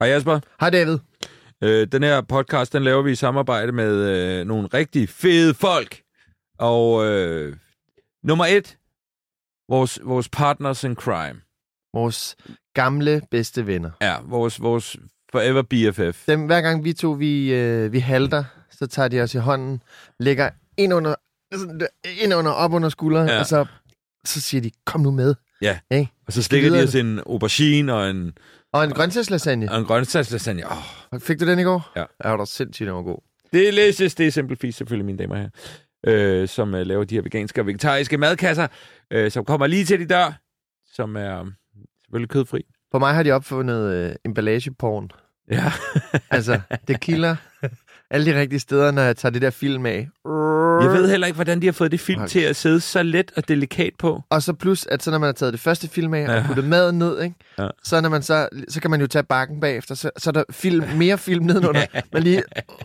Hej Jasper. Hej David. Øh, den her podcast, den laver vi i samarbejde med øh, nogle rigtig fede folk. Og øh, nummer et, vores, vores partners in crime. Vores gamle bedste venner. Ja, vores, vores forever BFF. Dem, hver gang vi to vi, øh, vi halter, så tager de os i hånden, lægger ind under, ind under op under skulderen, Ja. og så, så siger de, kom nu med. Ja, Hey? og så stikker de os en aubergine og en, Og en grøntsagslasagne. og en grøntsagslasagne. Oh, Fik du den i går? Ja. Ja, var der sindssygt, den var god. det læses, det er Simple selvfølgelig, mine damer her. Øh, som øh, laver de her veganske og vegetariske madkasser, øh, som kommer lige til de dør, som er øh, selvfølgelig kødfri. På mig har de opfundet øh, emballageporn. Ja. Altså, det kilder alle de rigtige steder, når jeg tager det der film af. Jeg ved heller ikke, hvordan de har fået det film Nej. til at sidde så let og delikat på. Og så plus, at så når man har taget det første film af Ja. og puttet maden ned, ikke? Ja. Så, når man så, så kan man jo tage bakken bagefter, så, så er der film, mere film nedenunder. Man lige,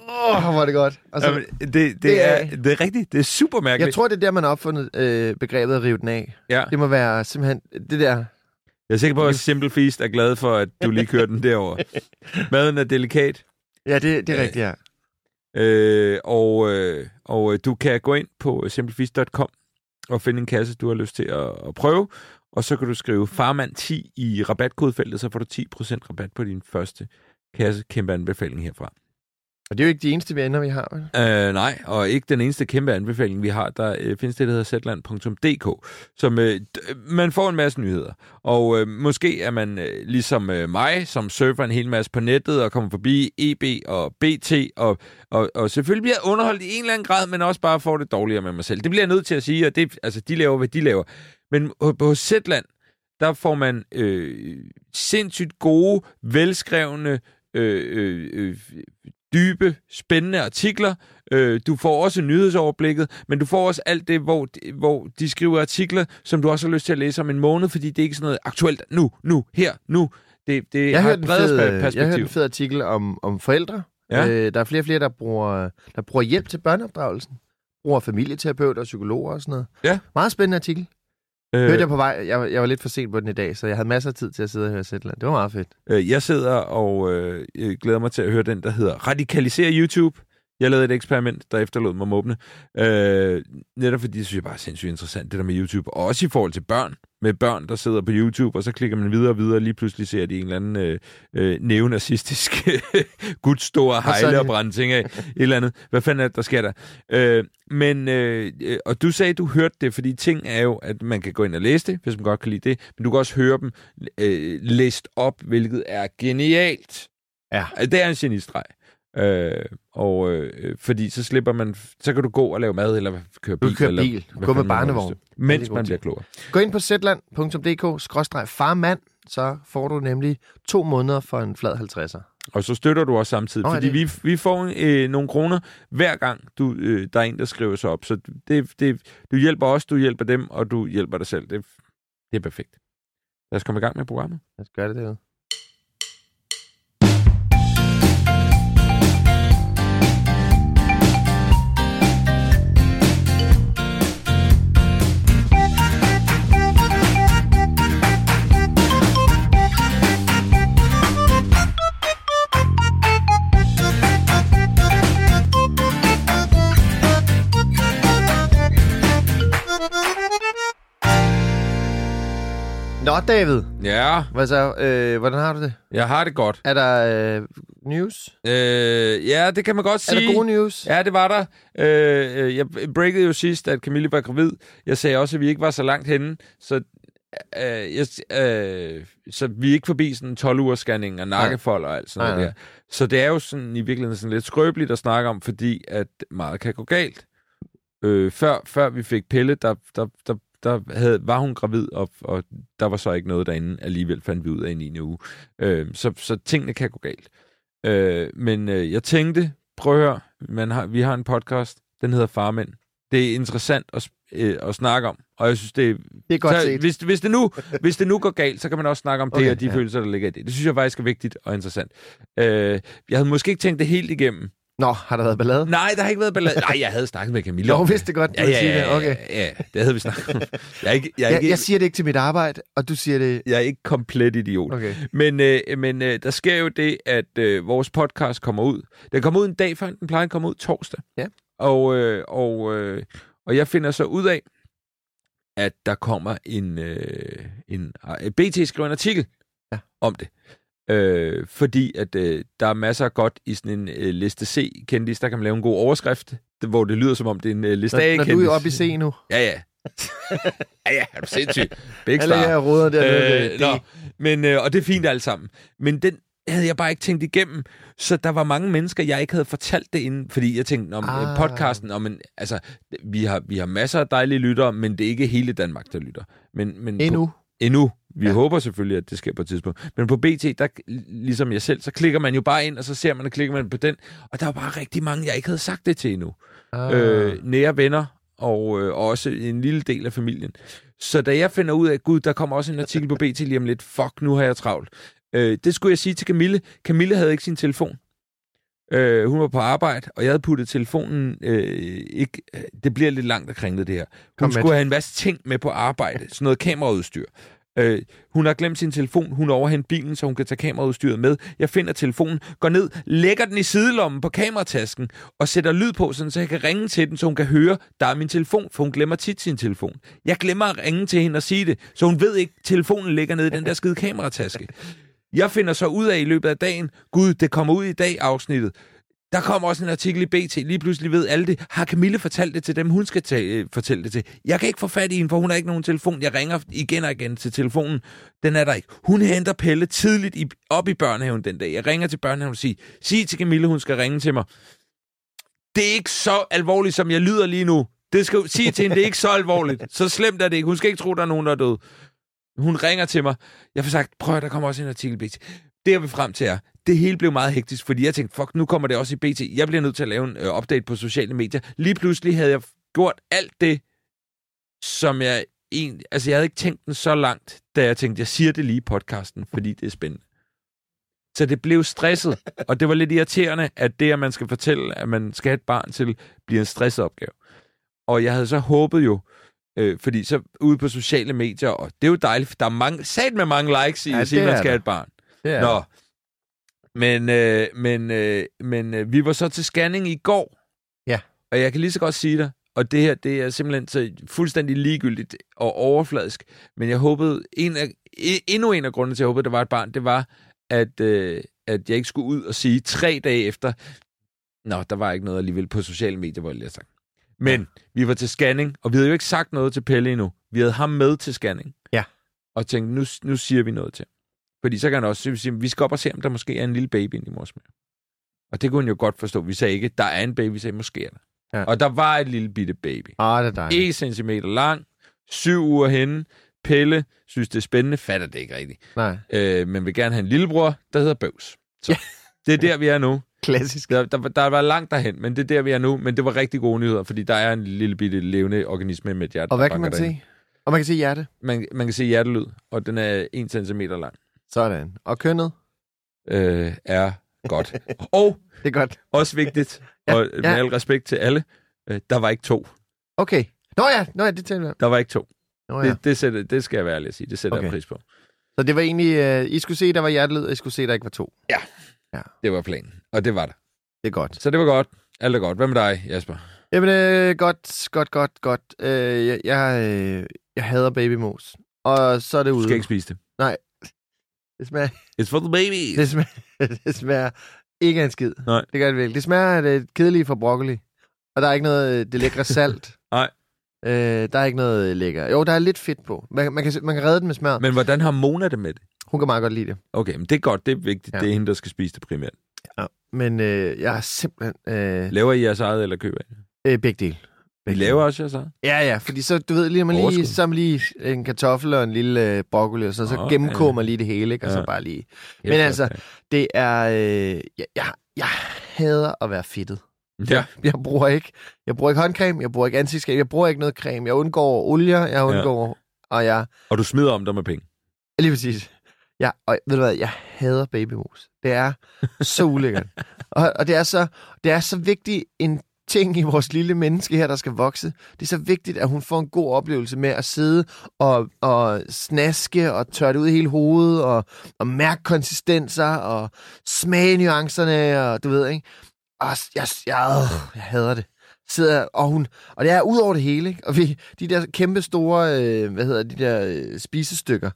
åh, hvor er det godt. Og så, Jamen, det, det, det er, det er rigtigt. Det er super mærkeligt. jeg tror, det er der, man har opfundet øh, begrebet at rive den af. ja. Det må være simpelthen det der. Jeg er sikker på, at Simple Feast er glad for, at du lige kørte den derover. Maden er delikat, Ja, det, det er Ja. rigtigt, ja øh, og, øh, og øh, du kan gå ind på simplefeast.com og finde en kasse, du har lyst til at, at prøve. Og så kan du skrive farmand10 i rabatkodefeltet, så får du 10% rabat på din første kasse. Kæmpe anbefaling herfra. Og det er jo ikke de eneste venner, vi har. vel? Øh, nej, og ikke den eneste kæmpe anbefaling, vi har. Der øh, findes det, der hedder zetland.dk, som øh, øh, man får en masse nyheder. Og øh, måske er man øh, ligesom øh, mig, som surfer en hel masse på nettet og kommer forbi EB og BT, og, og, og selvfølgelig bliver underholdt i en eller anden grad, men også bare får det dårligere med mig selv. Det bliver jeg nødt til at sige, og det, altså, de laver, hvad de laver. Men på, på Zetland, der får man øh, sindssygt gode, velskrevne, øh, øh, øh, dybe, spændende artikler. Øh, du får også nyhedsoverblikket, men du får også alt det, hvor, hvor de skriver artikler, som du også har lyst til at læse om en måned, fordi det er ikke sådan noget aktuelt nu, nu, her, nu. Det, det Jeg har et fed, spe- jeg har perspektiv. en fed artikel om, om forældre. Ja. Øh, der er flere og flere, der bruger, der bruger hjælp til børneopdragelsen. Bruger familieterapeuter og psykologer og sådan noget. Ja. Meget spændende artikel. Øh, Hørte jeg på vej. Jeg, var- jeg var lidt for sent på den i dag, så jeg havde masser af tid til at sidde og høre Zetland. Det var meget fedt. Øh, jeg sidder og øh, øh, glæder mig til at høre den, der hedder Radikalisere YouTube. Jeg lavede et eksperiment, der efterlod mig måbne. Øh, netop fordi, det synes jeg bare er sindssygt interessant, det der med YouTube. Og også i forhold til børn. Med børn, der sidder på YouTube, og så klikker man videre og videre, og lige pludselig ser de en eller anden øh, øh, neonazistisk guds store så er hejle og brænde ting af. Et eller andet. Hvad fanden er det, der sker der? Øh, men, øh, øh, og du sagde, du hørte det, fordi ting er jo, at man kan gå ind og læse det, hvis man godt kan lide det, men du kan også høre dem øh, læst op, hvilket er genialt. Ja. Altså, Det er en genistreg. Øh, og øh, fordi så slipper man, så kan du gå og lave mad, eller køre Du bil. kan køre eller, bil, gå med barnevogn. Mens man bliver klogere. Gå ind på zetland.dk-farmand, så får du nemlig to måneder for en flad 50'er. Og så støtter du også samtidig, Nå, fordi vi, vi får øh, nogle kroner hver gang, du, øh, der er en, der skriver sig op. Så det, det, du hjælper os, du hjælper dem, og du hjælper dig selv. Det, det er perfekt. Lad os komme i gang med programmet. Lad os gøre det derude. Nå, David. Ja, Hvad så? Øh, hvordan har du det? jeg har det godt. Er der øh, news? Øh, ja, det kan man godt Er sige. der gode news? Ja, det var der. Øh, øh, jeg breakede jo sidst, at Camille var gravid. Jeg sagde også, at vi ikke var så langt henne, så, øh, jeg, øh, så vi er ikke forbi sådan 12 ugers scanning og nakkefold og alt sådan noget nej. der. Så det er jo sådan i virkeligheden sådan lidt skrøbeligt at snakke om, fordi at meget kan gå galt. Øh, før, før vi fik Pelle, der, der, der, der havde, var hun gravid, og, og der var så ikke noget derinde. Alligevel fandt vi ud af i 9. uge. Øh, så, så tingene kan gå galt. Øh, men øh, jeg tænkte, prøv at høre, man har, vi har en podcast, den hedder Farmænd. Det er interessant at, øh, at snakke om, og jeg synes, det er... Det er godt så, set. hvis, hvis, det nu, hvis det nu går galt, så kan man også snakke om okay, det og de ja. følelser, der ligger i det. Det synes jeg faktisk er vigtigt og interessant. Øh, jeg havde måske ikke tænkt det helt igennem. Nå, har der været ballade? Nej, der har ikke været ballade. Nej, jeg havde snakket med Camilla. Jo, jeg det. vidste godt, Ja, ja, ja, det. Okay. ja, det havde vi snakket om. Jeg er ikke, jeg er Jeg, ikke, jeg siger det ikke til mit arbejde, og du siger det... jeg er ikke komplet idiot. Okay. Men, øh, men øh, der sker jo det, at øh, vores podcast kommer ud. Den kommer ud en dag før, den plejer at komme ud torsdag. Ja. Og, øh, og, øh, og jeg finder så ud af, at der kommer en... Øh, en øh, BT skriver en artikel Ja. om det. Øh, fordi at øh, der er masser af godt i sådan en øh, liste C kendis, der kan man lave en god overskrift, hvor det lyder som om det er en øh, liste A Når, når kendis. du er oppe i C nu. Ja, ja. ja, ja, er du sindssyg. Big star. jeg roder dernede. Øh, det, nå, men, øh, og det er fint alt sammen. Men den havde jeg bare ikke tænkt igennem. Så der var mange mennesker, jeg ikke havde fortalt det inden, fordi jeg tænkte om Ah. ah. podcasten, om en, altså, vi har, vi har masser af dejlige lyttere, men det er ikke hele Danmark, der lytter. Men, men Endnu. På, endnu. Vi Ja. håber selvfølgelig, at det sker på et tidspunkt. Men på BT, der, ligesom jeg selv, så klikker man jo bare ind, og så ser man, og klikker man på den. Og der var bare rigtig mange, jeg ikke havde sagt det til endnu Ah. øh, nære venner og øh, også en lille del af familien. Så da jeg finder ud af, gud, der kommer også en artikel på BT lige om lidt, fuck, nu har jeg travlt. Øh, det skulle jeg sige til Camille. Camille havde ikke sin telefon. Øh, hun var på arbejde, og jeg havde puttet telefonen... Øh, ikke, det bliver lidt langt at kringle det her. Hun Kom med skulle det. have en masse ting med på arbejde. Sådan noget kameraudstyr. Øh, hun har glemt sin telefon. Hun overhenter bilen, så hun kan tage kameraudstyret med. Jeg finder telefonen, går ned, lægger den i sidelommen på kameratasken og sætter lyd på, sådan, så jeg kan ringe til den, så hun kan høre, der er min telefon, for hun glemmer tit sin telefon. Jeg glemmer at ringe til hende og sige det, så hun ved ikke, at telefonen ligger nede i den der skide kamerataske. Jeg finder så ud af i løbet af dagen, gud, det kommer ud i dag afsnittet. Der kommer også en artikel i BT. Lige pludselig ved alle det. Har Camille fortalt det til dem, hun skal tage, øh, fortælle det til? Jeg kan ikke få fat i hende, for hun har ikke nogen telefon. Jeg ringer igen og igen til telefonen. Den er der ikke. Hun henter Pelle tidligt i, op i børnehaven den dag. Jeg ringer til børnehaven og siger, sig til Camille, hun skal ringe til mig. Det er ikke så alvorligt, som jeg lyder lige nu. Det skal sige til hende, det er ikke så alvorligt. Så slemt er det ikke. Hun skal ikke tro, der er nogen, der er død. Hun ringer til mig. Jeg får sagt, prøv at der kommer også en artikel i BT. Det jeg vil frem til er, det hele blev meget hektisk, fordi jeg tænkte, fuck, nu kommer det også i BT. Jeg bliver nødt til at lave en øh, update på sociale medier. Lige pludselig havde jeg gjort alt det, som jeg egentlig... Altså, jeg havde ikke tænkt den så langt, da jeg tænkte, jeg siger det lige i podcasten, fordi det er spændende. Så det blev stresset, og det var lidt irriterende, at det, at man skal fortælle, at man skal have et barn til, bliver en stresset opgave. Og jeg havde så håbet jo, øh, fordi så ude på sociale medier, og det er jo dejligt, for der er mange, sat med mange likes i Ja, at sige, at man skal have et barn. Er Nå. Men, øh, men, øh, men øh, vi var så til scanning i går. Ja. Og jeg kan lige så godt sige dig, og det her, det er simpelthen så fuldstændig ligegyldigt og overfladisk. Men jeg håbede, en af, e- endnu en af grundene til, at jeg håbede, at der var et barn, det var, at, øh, at jeg ikke skulle ud og sige tre dage efter, Nå, der var ikke noget alligevel på sociale medier, hvor jeg lige sagt. Men vi var til scanning, og vi havde jo ikke sagt noget til Pelle endnu. Vi havde ham med til scanning. Ja. Og tænkte, nu, nu siger vi noget til ham. Fordi så kan han også sige, vi skal op og se, om der måske er en lille baby inde i mors mave. Og det kunne han jo godt forstå. Vi sagde ikke, der er en baby, vi sagde, måske er der. Ja. Og der var et lille bitte baby. Ah, det er dejligt. 1 centimeter lang, syv uger henne. Pelle synes, det er spændende, fatter det ikke rigtigt. Nej, Øh, men vil gerne have en lillebror, der hedder Bøvs. Så det er der, vi er nu. klassisk. Der, der, der var langt derhen, men det er der, vi er nu. Men det var rigtig gode nyheder, fordi der er en lille bitte levende organisme med et hjerte. Og hvad kan man derinde. se? Og man kan se hjerte. Man, man kan se hjertelyd, og den er 1 cm lang. Sådan. Og kønnet? Øh, er godt. og Det er godt. også vigtigt, Ja, og med ja. al respekt til alle, øh, der var ikke to. Okay. Nå ja, Nå ja det tæller jeg. Der var ikke to. Nå ja. Det, det, sætter, det skal jeg være ærlig at sige. Det sætter okay. Jeg pris på. Så det var egentlig, uh, I skulle se, der var hjertelyd, og I skulle se, der ikke var to. Det var planen, og det var der. Det er godt. Så det var godt. Alt er godt. Hvad med dig, Jasper? Jamen, øh, godt, godt, godt, godt. Øh, jeg, jeg, øh, jeg hader babymos. og så er det Du ude. skal ikke spise det. Det smager, It's for the baby. det smager, det smager ikke af en skid. Nej. Det gør det virkelig. Det smager af det kedelige fra broccoli. Og der er ikke noget øh, det lækre salt. Nej. Øh, der er ikke noget lækker. Jo, der er lidt fedt på. Man, man, kan, man kan redde den med smør. Men... Hvordan har Mona det med det? Hun kan meget godt lide det. Okay, men det er godt. Det er vigtigt. Ja. Ja. Det er hende, der skal spise det primært. Men øh, jeg er simpelthen... Øh, Laver I jeres eget, eller køber I? øh, begge dele. I Begge laver også jeres eget? Ja, ja, fordi så, du ved, lige, man lige, så man lige en kartoffel og en lille øh, broccoli, og så, så Nå, gennemkoger ja. man lige det hele, ikke? Og så Ja. bare lige... Men klart, altså, det er... Øh, jeg, jeg, jeg hader at være fedtet. Ja. Jeg bruger ikke, jeg bruger ikke håndcreme, jeg bruger ikke ansigtscreme, jeg bruger ikke noget creme. Jeg undgår olier, jeg undgår... Ja. Og jeg... Og du smider om dig med penge. Lige præcis. Ja, og ved du hvad, jeg hader babymos. Det er så ulækkert. og, og det, er så, det er så vigtig en ting i vores lille menneske her, der skal vokse. Det er så vigtigt, at hun får en god oplevelse med at sidde og, og snaske og tørre det ud i hele hovedet og, og mærke konsistenser og smage nuancerne og du ved, ikke? Og jeg, jeg, jeg hader det. Sidder, og, hun, og det er ud over det hele, ikke? Og vi, de der kæmpe store, øh, hvad hedder de der øh, spisestykker.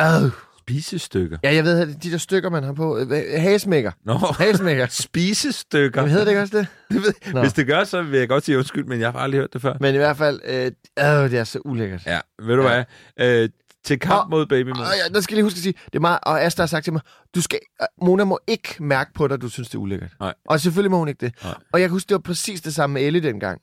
Øh, Spisestykker. Ja, jeg ved, de der stykker, man har på. Øh, Hagesmækker. Nå, Hagesmækker. spisestykker. Jamen, hedder det ikke også det? Det ved, Nå. hvis det gør, så vil jeg godt sige undskyld, men jeg har aldrig hørt det før. Men i hvert fald, øh, øh, det er så ulækkert. Ja, ved du Ja. hvad? Øh, til kamp Og- mod babymos. Og jeg, der skal jeg lige huske at sige, det er meget, og Asta har sagt til mig, du skal, øh, Mona må ikke mærke på dig, at du synes, det er ulækkert. Nej. Og selvfølgelig må hun ikke det. Nej. Og jeg kan huske, det var præcis det samme med Ellie dengang.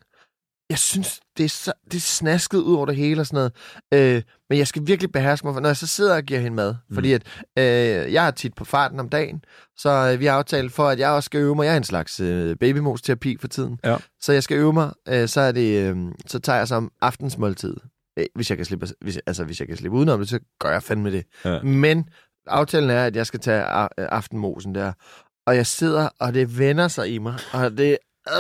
Jeg synes, det er, så, det er snasket ud over det hele og sådan noget. Øh, men jeg skal virkelig beherske mig, for når jeg så sidder og giver hende mad. Mm. Fordi at øh, jeg er tit på farten om dagen, så øh, vi har aftalt for, at jeg også skal øve mig. Jeg er en slags øh, babymos-terapi for tiden. Ja. Så jeg skal øve mig, øh, så, er det, øh, så tager jeg som aftensmåltid. Øh, hvis jeg kan slippe, hvis, altså, hvis jeg kan slippe udenom det, så gør jeg fandme det. Ja. Men aftalen er, at jeg skal tage a- aftenmosen der. Og jeg sidder, og det vender sig i mig. Og det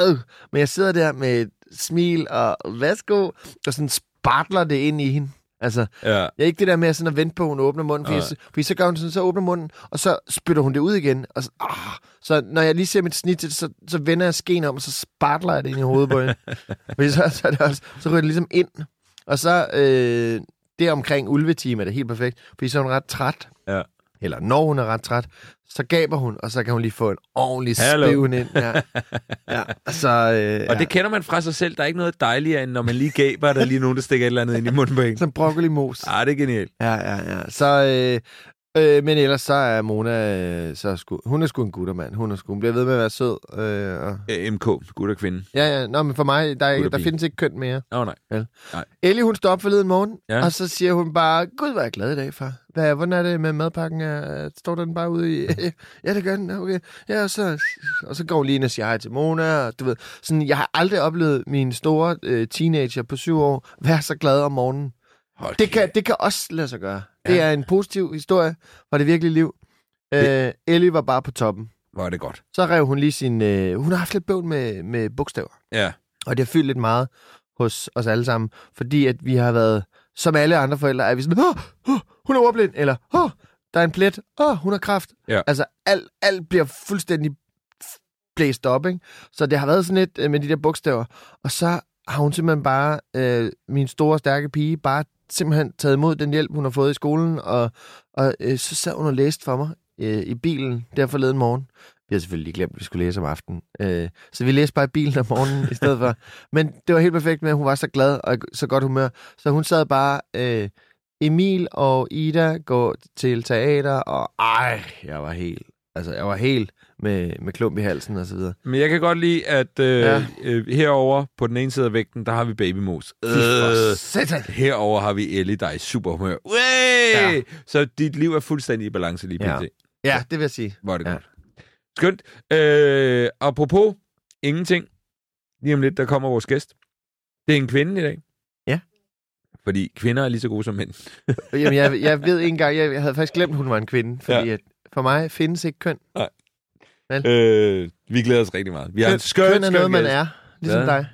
øh, Men jeg sidder der med smil og værsgo, og sådan spartler det ind i hende. Altså, Ja. jeg er ikke det der med sådan at vente på, at hun åbner munden, fordi, Nej. så, fordi så gør hun sådan, så åbner munden, og så spytter hun det ud igen. Og så, ah, så når jeg lige ser mit snit, så, så vender jeg skeen om, og så spartler jeg det ind i hovedet på hende. fordi så, så, er det også, så ryger det ligesom ind. Og så øh, det omkring ulvetime er det helt perfekt, fordi så er hun ret træt. Ja. Eller når hun er ret træt, så gaber hun, og så kan hun lige få en ordentlig Hallo. spivn ind. Ja. ja. Så, øh, Og ja. det kender man fra sig selv. Der er ikke noget dejligere, end når man lige gaber, og der er lige nogen, der stikker et eller andet ind i munden på en. Som broccoli-mos. Ah, det er genialt. Ja, ja, ja. Så, øh, øh, men ellers så er Mona, øh, så er sgu, hun er sgu en guttermand. Hun, er sgu, hun bliver ved med at være sød. Øh, og, Øh, MK, og kvinde. ja, ja. Nå, men for mig, der, er, der findes ikke køn mere. Åh, oh, nej. Ellie, hun står op forleden morgen, Ja. ja. og så siger hun bare, Gud, hvor er jeg glad i dag, far. Hvad, hvordan er det med madpakken? Er- Står den bare ude i... ja, det gør den. Okay. Ja, og så, og så går hun lige ind og siger hej til Mona. Og, du ved, sådan, jeg har aldrig oplevet min store øh, teenager på syv år være så glad om morgenen. Hold Det kan, det kan også lade sig gøre. Ja. Det er en positiv historie fra det virkelige liv. Øh, Ellie var bare på toppen. Hvor er det godt. Så rev hun lige sin... Øh, hun har haft lidt bøvl med, med bogstaver. Ja. Og det har fyldt lidt meget hos os alle sammen. Fordi at vi har været... Som alle andre forældre er vi sådan... Åh, åh, hun er ordblind. Eller... Åh, der er en plet. Åh, hun har kraft. Ja. Altså, alt, alt bliver fuldstændig blæst op, ikke? Så det har været sådan lidt øh, med de der bogstaver. Og så har hun simpelthen bare, øh, min store, stærke pige, bare simpelthen taget imod den hjælp, hun har fået i skolen, og, og øh, så sad hun og læste for mig øh, i bilen der forleden morgen. Vi har selvfølgelig glemt, at vi skulle læse om aftenen. Øh, så vi læste bare i bilen om morgenen i stedet for. Men det var helt perfekt med, at hun var så glad og så godt humør. Så hun sad bare, øh, Emil og Ida går til teater, og ej, jeg var helt, altså jeg var helt med, med klump i halsen og så videre. Men jeg kan godt lide, at øh, Ja. øh, herover på den ene side af vægten, der har vi babymos. Øh, herover har vi Ellie, der er i super humør. Ja. Så dit liv er fuldstændig i balance lige Ja. pt. Ja, det vil jeg sige. Hvor er det Ja. godt. Skønt. Øh, apropos ingenting. Lige om lidt, der kommer vores gæst. Det er en kvinde i dag. Ja. Fordi kvinder er lige så gode som mænd. Jamen, jeg, jeg ved ikke engang, jeg, jeg havde faktisk glemt, at hun var en kvinde, fordi ja. at for mig findes ikke køn. Øh, vi glæder os rigtig meget. Vi har en Køn, skøn, køn er noget, man gæst. er, ligesom Hvad? dig.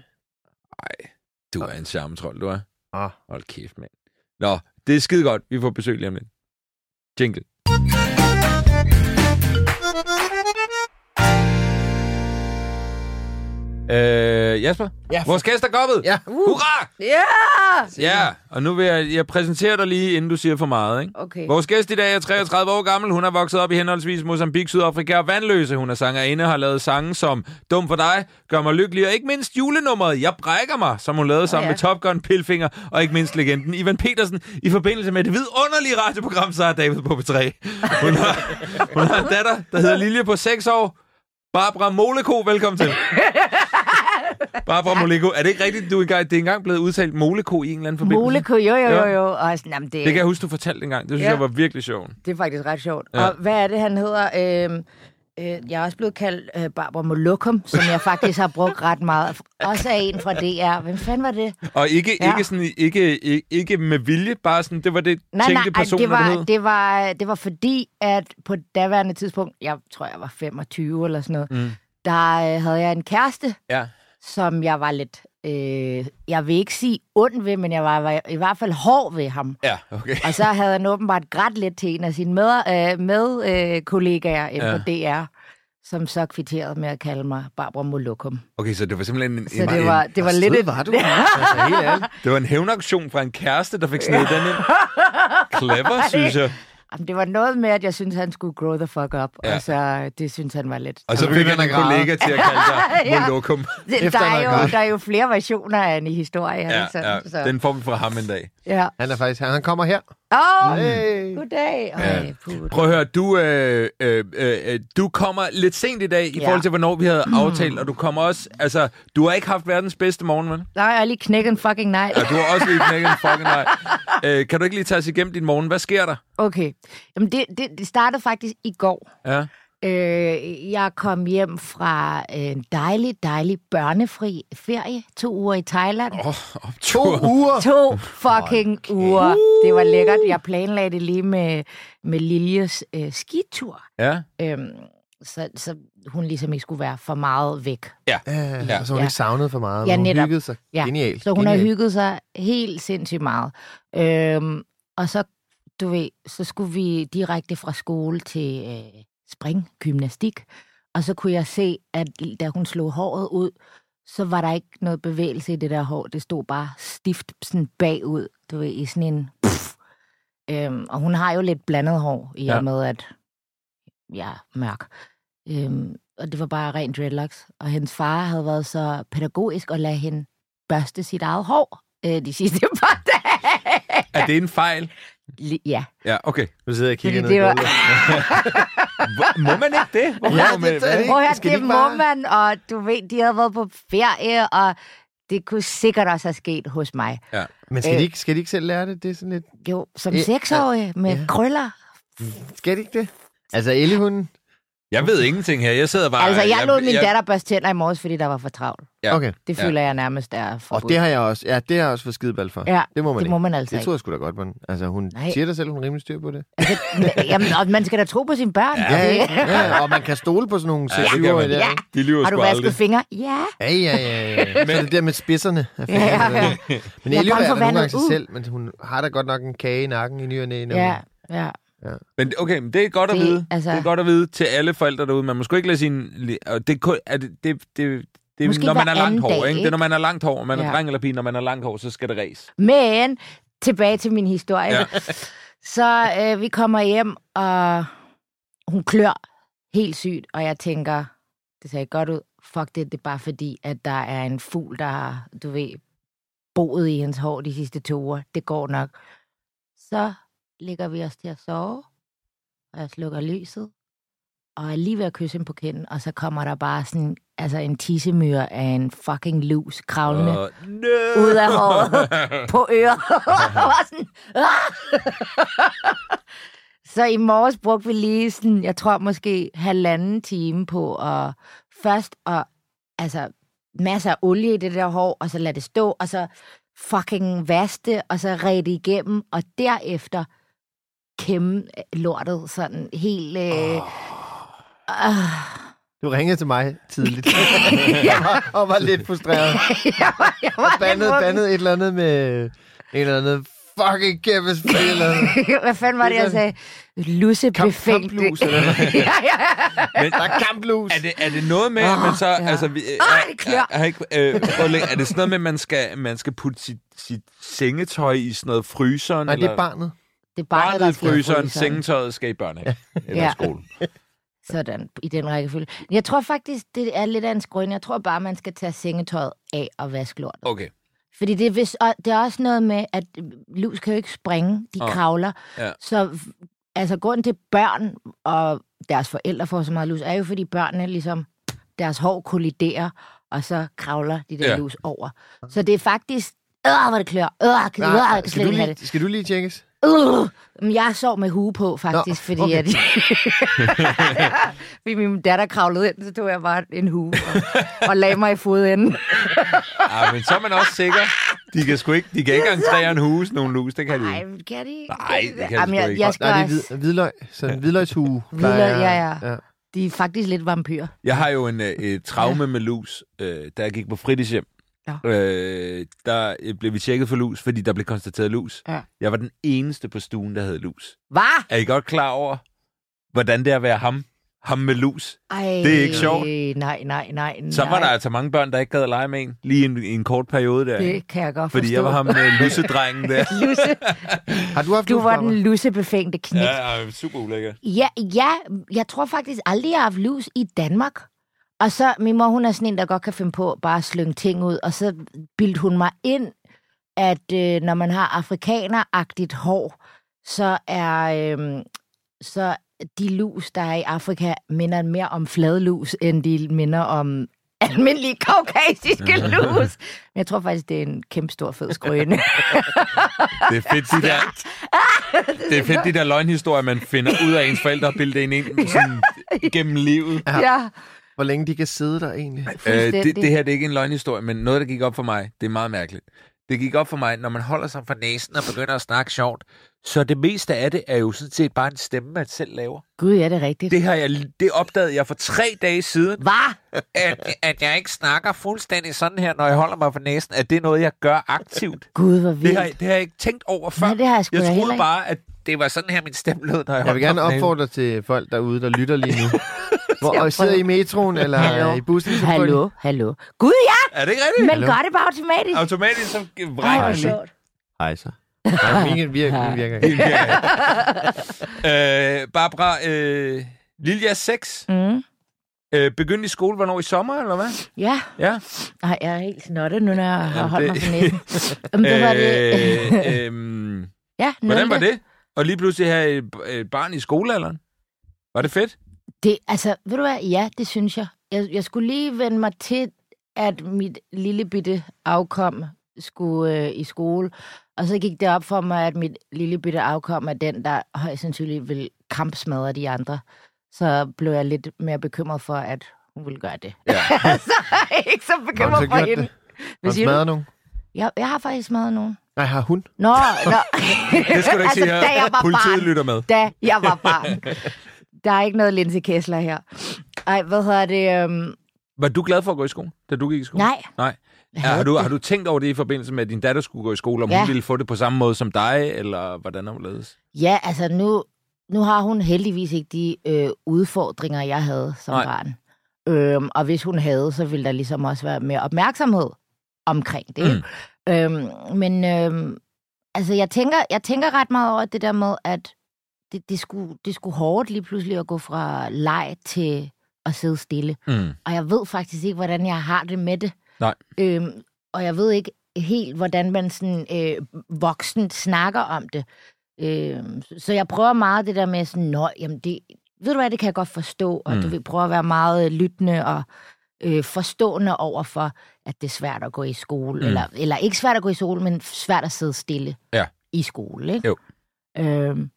Ej, du er en charmetrol, du er. Ah. Hold kæft, mand. Nå, det er skide godt. Vi får besøg lige om lidt. Jingle. Øh, Jasper? Ja. Vores gæst er kommet! Ja. Hurra! Ja! Ja, og nu vil jeg, jeg præsentere dig lige, inden du siger for meget. Ikke? Okay. Vores gæst i dag er 33 år gammel. Hun er vokset op i henholdsvis Mozambique, Sydafrika og Vandløse. Hun er sangerinde og har lavet sange som Dum for dig, Gør mig lykkelig og ikke mindst julenummeret Jeg brækker mig, som hun lavede sammen ja. med Top Gun, Pilfinger og ikke mindst legenden Ivan Petersen i forbindelse med det vidunderlige radioprogram, så er David på B3. Hun har, hun har en datter, der hedder Lilje på 6 år. Barbara Moleko, velkommen til. Barbara Moleko, er det ikke rigtigt, du det er engang blevet udtalt Moleko i en eller anden forbindelse? Moleko, jo, jo, jo, Ja. jo. Og sådan, jamen, det, Det kan jeg huske, du fortalte engang. Det synes Ja. jeg var virkelig sjovt. det er faktisk ret sjovt. Ja. Ja. Og hvad er det, han hedder? Øhm, øh, jeg er også blevet kaldt øh, Barbara Molokum, som jeg faktisk har brugt ret meget. Også af en fra DR. Hvem fanden var det? Og ikke, Ja. ikke, sådan, ikke, ikke, ikke med vilje, bare sådan, det var det Nej, tænkte nej, ej, personen, det var, hed. det, var, det var fordi, at på daværende tidspunkt, jeg tror, jeg var 25 eller sådan noget, Mm. der øh, havde jeg en kæreste, Ja. Som jeg var lidt, øh, jeg vil ikke sige ond ved, men jeg var, var i hvert fald hård ved ham. Ja, okay. Og så havde han åbenbart grædt lidt til en af sine med, øh, med øh, kollegaer Ja. på DR, som så kvitterede med at kalde mig Barbara Molokum. Okay, så det var simpelthen en, Så en, det var, en, det var lidt var du? altså, helt ærligt. det var en hævnaktion fra en kæreste, der fik snedet den ind. Clever, synes jeg. Jamen, det var noget med, at jeg synes han skulle grow the fuck up, Ja. og så det synes han var lidt... Og så fik han en kollega til at kalde dig Ja. Molokum. Det, der, han er jo, der er jo flere versioner af en historie. Ja, altså, ja. Så, Den får vi fra ham en dag. ja. Han er faktisk, han, han kommer her. Åh, oh, Hey. goddag. Ja. Ej, puh. Prøv at høre, du, øh, øh, øh, du kommer lidt sent i dag i Ja. forhold til, hvornår vi havde aftalt, og du kommer også... Altså, du har ikke haft verdens bedste morgen, vel? Nej, jeg har lige knækket en fucking night. Ja, du har også lige knækket en fucking nej. Øh, kan du ikke lige tage os igennem din morgen? Hvad sker der? Okay. Jamen, det, det, det startede faktisk i går. Ja. Øh, jeg kom hjem fra en dejlig, dejlig børnefri ferie. To uger i Thailand. Oh, To uger. To fucking uger. Det var lækkert. Jeg planlagde det lige med, med Liljes øh, skitur. Ja. Øhm, så, så hun ligesom ikke skulle være for meget væk. Ja, ja. så hun Ja. ikke savnet for meget. Ja, men hun netop. hyggede sig. Ja. Genialt. Så hun har Genialt. hygget sig helt sindssygt meget. Øhm, og så, du ved, så skulle vi direkte fra skole til øh, springgymnastik. Og så kunne jeg se, at da hun slog håret ud, så var der ikke noget bevægelse i det der hår. Det stod bare stift sådan bagud, du ved, i sådan en... Pff. Øhm, og hun har jo lidt blandet hår, i Ja. og med, at jeg er mørk. Øhm, og det var bare rent dreadlocks. Og hendes far havde været så pædagogisk at lade hende børste sit eget hår øh, de sidste par dage. Er det en fejl? Ja. Ja, okay. Nu sidder jeg og kigger Fordi ned det var- må man ikke det? Hvorfor Ja, man, det- det det. Prøv at høre, det må bare- man, og du ved, de havde været på ferie, og det kunne sikkert også have sket hos mig. Men skal Øh. de, ikke, skal de ikke selv lære det? Det er sådan lidt... Jo, som Ja, seksårig med ja. krøller. Skal de ikke det? Altså, Ellie, hun... Jeg ved ingenting her. Jeg sidder bare... Altså, jeg lod min datter børste tænder i morges, fordi der var for travlt. Ja. Okay. Det Ja. føler jeg nærmest er Og forbudt. det har jeg også. Ja, det har jeg også fået skideball for. Ja, det må man det ikke. må man altså det tror jeg sgu da godt, man. Altså, hun Nej. siger da selv, hun er rimelig styr på det. Altså, jamen, og man skal da tro på sine børn. Ja, Ja, ikke? ja, og man kan stole på sådan nogle Ja, det 6 kan år man. i der. Ja. De lyver Har du vasket aldrig. fingre? Ja. Ja, ja, ja. ja. Men det der med spidserne. af fingrene, Ja, ja. Men Jeg kan er der nogle gange sig ud. selv, men hun har da godt nok en kage i nakken i ny og næ. Ja, hun- ja. Men okay, men det er godt at Det- vide. altså- Det er godt at vide til alle forældre derude. Man må sgu ikke lade sin... Og det, er er det, det, det, det er, Måske når man er langt hår, dag, ikke? Det er, når man er langt hår. Man er Ja. dreng eller pige, når man er langt hår, så skal det ræs. Men tilbage til min historie. Ja. Så øh, vi kommer hjem, og hun klør helt sygt, og jeg tænker, det ser ikke godt ud. Fuck det, det er bare fordi, at der er en fugl, der har, du ved, boet i hendes hår de sidste to uger. Det går nok. Så ligger vi os til at sove, og jeg slukker lyset, og er lige ved at kysse hende på kinden, og så kommer der bare sådan, altså en tissemyr af en fucking lus kravlende Og, no! ud af håret på øret. Og sådan, "Ah!" så i morges brugte vi lige sådan, jeg tror måske halvanden time på at først at, altså masser af olie i det der hår, og så lade det stå, og så fucking vaske, og så red det igennem, og derefter kæmme lortet sådan helt... Øh, øh, Du ringede til mig tidligt. og var lidt frustreret. jeg var, jeg var Bandet, helt bandet et eller andet med... Et eller andet fucking kæmpe spil. Eller andet. Hvad fanden var det, jeg sagde? lussebefængte... kamplus, eller hvad? ja, ja, ja. Men Der er kamplus. er det, er det noget med, at man så... ja. Altså, vi, Ah, det klør. Er, er, ikke, øh, prøv at lægge- er det sådan noget med, at man skal, man skal putte sit, sit sengetøj i sådan noget fryseren? Nej, det eller er barnet. Det er barnet, barnet i fryseren, sengetøjet skal i børnehave. Eller Ja. skole. Sådan, i den rækkefølge. Jeg tror faktisk, det er lidt af en skrøn. Jeg tror bare, man skal tage sengetøjet af og vaske lortet. Okay. Fordi det er, vist, og det er også noget med, at lus kan jo ikke springe, de Åh, kravler. ja. Så altså, grunden til børn og deres forældre får så meget lus, er jo fordi børnene ligesom, deres hår kolliderer, og så kravler de der Ja. lus over. Så det er faktisk, øh, hvor det klør, øh, kan, øh, kan skal, du lige, skal du lige tjekkes? Men jeg sov med hue på, faktisk, fordi okay. at... fordi min datter kravlede ind, så tog jeg bare en hue og, og lagde mig i fodenden. Ah, men så er man også sikker. De kan sgu ikke, de kan ikke entrere en hus, nogle lus, det kan de Nej, ikke. kan de ikke? Nej, det kan de Jamen, sgu jeg, ikke. jeg skal Nej, det er hvid, hvidløg. Så en hvidløgshue. Hvidløg, ja, ja. ja. De er faktisk lidt vampyr. Jeg har jo en, øh, et traume med lus, øh, da jeg gik på fritidshjem. Ja. Øh, der øh, blev vi tjekket for lus, fordi der blev konstateret lus. Ja. Jeg var den eneste på stuen, der havde lus. Hvad? Er I godt klar over, hvordan det er at være ham? Ham med lus. Ej, Det er ikke sjovt. Nej, nej, nej. Så var nej. der altså mange børn, der ikke gad at lege med en, lige i en, i en kort periode der. Det kan jeg godt Fordi forstå. jeg var ham med lussedrengen der. Lusse. Har du haft Du lus, var den lussebefængte knæk. Ja, super ulækker. ja, ja, jeg tror faktisk aldrig, jeg har haft lus i Danmark. Og så, min mor, hun er sådan en, der godt kan finde på bare at slynge ting ud. Og så bildte hun mig ind, at øh, når man har afrikaneragtigt hår, så er, øh, så de lus, der er i Afrika, minder mere om fladlus, end de minder om almindelige kaukasiske lus. Men jeg tror faktisk, det er en kæmpe stor fed skrøne. Det er fedt, de der, det er fedt, de der løgnhistorier, man finder ud af ens forældre og bilder en ind sådan, gennem livet. ja, Hvor længe de kan sidde der egentlig. Øh, det, det her det er ikke en løgnhistorie, men noget, der gik op for mig, det er meget mærkeligt. Det gik op for mig, når man holder sig for næsen og begynder at snakke sjovt, så det meste af det er jo sådan set bare en stemme, man selv laver. Gud, ja, det er rigtigt. Det, har jeg, det opdagede jeg for tre dage siden, Hvad? at, at jeg ikke snakker fuldstændig sådan her, når jeg holder mig for næsen, at det er noget, jeg gør aktivt. Gud, hvor Det vildt. har, det har jeg ikke tænkt over før. Nej, det har jeg sgu jeg troede ikke. bare, at det var sådan her, min stemme lød, når jeg, Jeg vil holdt gerne opfordre til folk derude, der lytter lige nu. Hvor og sidder prøve? i metroen eller Hallo? i bussen. så Hallo, hallo. Gud, ja, Er det ikke rigtigt? men Hallo? gør det bare automatisk. Automatisk så Ej, vrænger hvor jeg lige. sjovt. Hej så. Nej, min virker, min virker ikke. øh, Barbara, øh, Lilja 6, Mm. øh, begyndte i skole, hvornår i sommer, eller hvad? Ja, Ja. Ej, jeg er helt snottet nu, når jeg har holdt det- mig for næsen. Jamen, det var det. øh, øhm, ja, hvordan var det? Og lige pludselig have et, et barn i skolealderen? Var det fedt? Det, altså, ved du hvad? Ja, det synes jeg. Jeg, jeg skulle lige vende mig til, at mit lille bitte afkom skulle øh, i skole. Og så gik det op for mig, at mit lille bitte afkom er den, der højst sandsynligt vil kampsmadre de andre. Så blev jeg lidt mere bekymret for, at hun ville gøre det. Ja. så er jeg ikke så bekymret så for hende. det? Har siger smadret du? nogen? Jeg, jeg har faktisk smadret nogen. Nej, har hun? Nå, nå. Det skal du ikke altså, sige da her. jeg var Politiet barn. lytter med. Da jeg var barn. Der er ikke noget Linse Kessler her. Ej, hvad hedder det? Um... Var du glad for at gå i skole, da du gik i skole? Nej. Nej. Ja, har, du, har du tænkt over det i forbindelse med, at din datter skulle gå i skole, om Ja. hun ville få det på samme måde som dig, eller hvordan overledes? Ja, altså nu, nu har hun heldigvis ikke de øh, udfordringer, jeg havde som. Nej. barn. Øhm, og hvis hun havde, så ville der ligesom også være mere opmærksomhed omkring det. Mm. Øhm, men øhm, altså, jeg tænker, jeg tænker ret meget over det der med, at det, det, skulle, det skulle hårdt lige pludselig at gå fra leg til at sidde stille. Mm. Og jeg ved faktisk ikke, hvordan jeg har det med det. Nej. Øhm, og jeg ved ikke helt, hvordan man sådan øh, voksen snakker om det. Øhm, så jeg prøver meget det der med sådan, nå, jamen det, ved du hvad, det kan jeg godt forstå, og Mm. du vil prøve at være meget lyttende og øh, forstående over for, at det er svært at gå i skole. Mm. Eller, eller ikke svært at gå i skole, men svært at sidde stille Ja. i skole. Ikke? Jo. Øhm,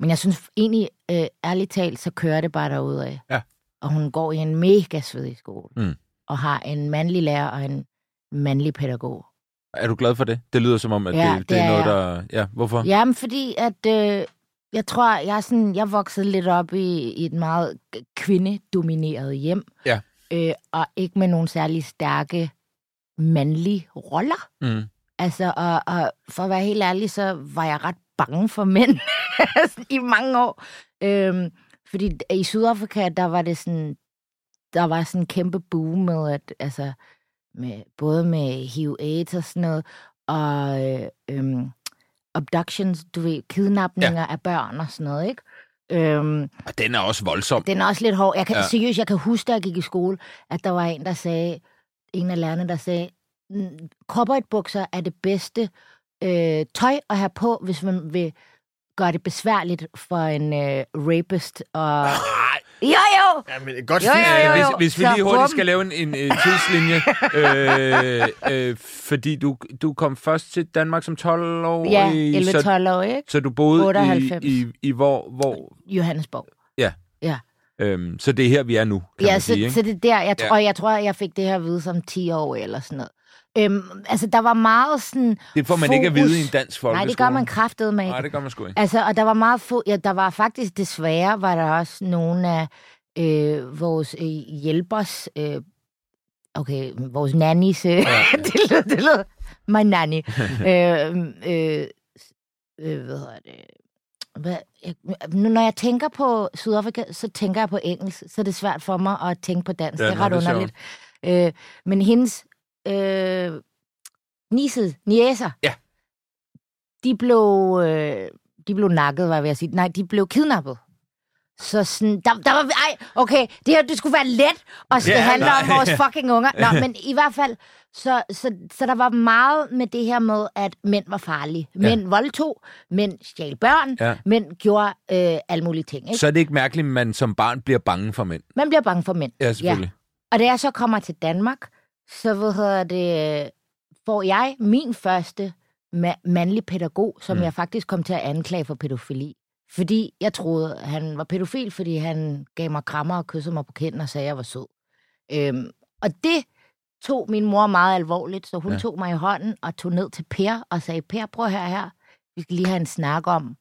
men jeg synes egentlig, øh, ærligt talt, så kører det bare derudad. Ja. Og hun går i en mega svedig skole. Mm. Og har en mandlig lærer og en mandlig pædagog. Er du glad for det? Det lyder som om, at Ja, det, det, det er noget, der... Ja, hvorfor? Jamen, fordi at øh, jeg tror, jeg er sådan, jeg voksede lidt op i, i et meget kvindedomineret hjem. Ja. Øh, og ikke med nogen særlig stærke mandlige roller. Mm. Altså, og, og for at være helt ærlig, så var jeg ret bange for mænd i mange år. Øhm, fordi i Sydafrika, der var det sådan, der var sådan en kæmpe boom med, at, altså, med, både med HIV-AIDS og sådan noget, og øh, øhm, abductions, du ved, kidnapninger ja. af børn og sådan noget, ikke? Øhm, Og den er også voldsom. den er også lidt hård. Jeg kan, Ja. ja. Seriøst, jeg kan huske, da jeg gik i skole, at der var en, der sagde, en af lærerne, der sagde, cowboybukser er det bedste øh, tøj at have på, hvis man vil gøre det besværligt for en øh, rapist. Og... Jo, jo! Ja, men godt Jo, jo, jo, Øh, jo. Hvis, hvis vi Så lige hurtigt bum. skal lave en, en, en tidslinje, øh, øh, fordi du, du kom først til Danmark som 12 år. Ja, så, 11-12 år, ikke? så du boede 98. i, i, i hvor... hvor Johannesborg. øhm, så det er her, vi er nu, kan Ja, man så, sige. Ikke? så det er der, jeg Ja. tror, jeg tror, jeg fik det her at vide som 10 år eller sådan noget. Øhm, altså, der var meget sådan... Det får man ikke at vide fokus- i en dansk folkeskole. Nej, det gør man kraftet med. Nej, det gør man sgu ikke. Altså, og der var meget få... Ja, der var faktisk desværre, var der også nogle af øh, vores øh, hjælpers... Øh, okay, vores nannies... Øh, det lød... Det lød my nanny. øh, øh, øh, hvad hedder det? Hvad, jeg, nu, når jeg tænker på Sydafrika, så tænker jeg på engelsk, så er det svært for mig at tænke på dansk. Ja, det er ret det er underligt. Øh, men hendes øh, nises, niæser, Ja. de blev, øh, de blev nakket, var jeg ved at sige. Nej, de blev kidnappet. Så sådan, der, der var, ej, okay, det her, det skulle være let, og skal Ja, ja, handle nej. om vores fucking unger. Nå, men i hvert fald, så, så, så der var meget med det her med, at mænd var farlige. Mænd voldtog, mænd stjal børn, Ja. mænd gjorde øh, alle mulige ting. Ikke? Så er det ikke mærkeligt, at man som barn bliver bange for mænd. Man bliver bange for mænd. Ja, selvfølgelig. Og da jeg så kommer til Danmark, så hvad hedder det, får jeg min første ma- mandlig pædagog, som Mm. jeg faktisk kom til at anklage for pædofili. Fordi jeg troede, han var pædofil, fordi han gav mig krammer og kyssede mig på kinden og sagde, at jeg var sød. Øhm, og det tog min mor meget alvorligt, så hun Ja. tog mig i hånden og tog ned til Per og sagde, Per, prøv her her. Vi skal lige have en snak om,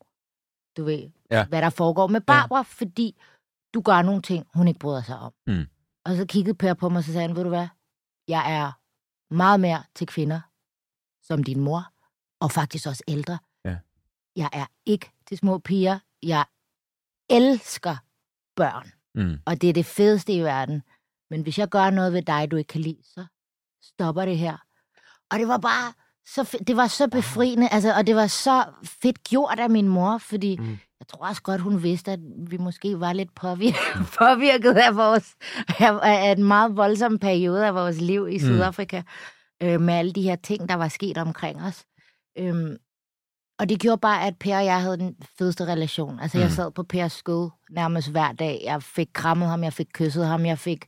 du ved, ja. hvad der foregår med Barbara, ja. fordi du gør nogle ting, hun ikke bryder sig om. Mm. Og så kiggede Per på mig, og så sagde han, ved du hvad, jeg er meget mere til kvinder, som din mor, og faktisk også ældre. Ja. Jeg er ikke til små piger. Jeg elsker børn, Mm. og det er det fedeste i verden. Men hvis jeg gør noget ved dig, du ikke kan lide, så stopper det her. Og det var bare så det var så befriende, altså, og det var så fedt gjort af min mor, fordi Mm. Mm. jeg tror også godt, hun vidste, at vi måske var lidt påvirket, påvirket af, vores, af, en meget voldsom periode af vores liv i Mm. Sydafrika, øh, med alle de her ting, der var sket omkring os. Øhm, og det gjorde bare, at Per og jeg havde den fedeste relation. Altså, mm. Mm. jeg sad på Pers skød nærmest hver dag. Jeg fik krammet ham, jeg fik kysset ham, jeg fik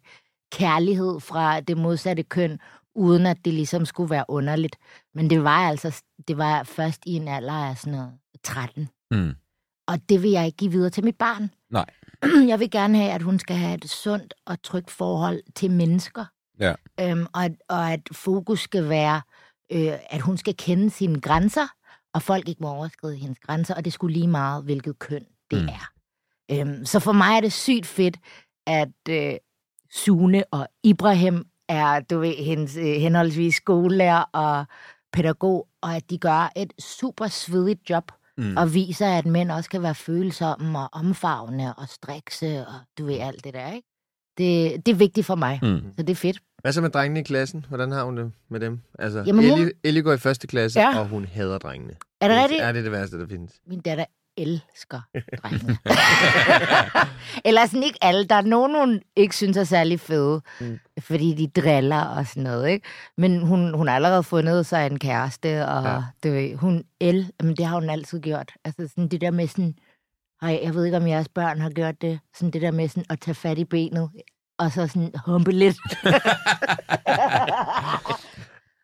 kærlighed fra det modsatte køn, uden at det ligesom skulle være underligt. Men det var altså, det var først i en alder af sådan noget 13. Mm. Og det vil jeg ikke give videre til mit barn. Nej. Jeg vil gerne have, at hun skal have et sundt og trygt forhold til mennesker. Ja. Øhm, og, og at fokus skal være, øh, at hun skal kende sine grænser, og folk ikke må overskride hendes grænser, og det skulle lige meget, hvilket køn det Mm. er. Øhm, så for mig er det sygt fedt, at øh, Sune og Ibrahim er, du ved, hendes øh, henholdsvis skolelærer og pædagog, og at de gør et super svedigt job, Mm. mm. og viser, at mænd også kan være følsomme og omfavnende og strikse, og du ved alt det der, ikke? Det, det er vigtigt for mig, Mm. så det er fedt. Hvad så med drengene i klassen? Hvordan har hun det med dem? Altså, Jamen, hun- Ellie, Ellie går i første klasse, Ja. og hun hader drengene. Er det rigtigt? Ja, det er det værste, der findes. Min datter elsker drengene. Eller sådan ikke alle. Der er nogen, hun ikke synes er særlig fede, Mm. fordi de driller og sådan noget, ikke? Men hun, hun har allerede fundet sig en kæreste, og Ja. du ved, hun el, men det har hun altid gjort. Altså sådan det der med sådan, ej, jeg ved ikke, om jeres børn har gjort det, sådan det der med sådan at tage fat i benet, og så sådan humpe lidt.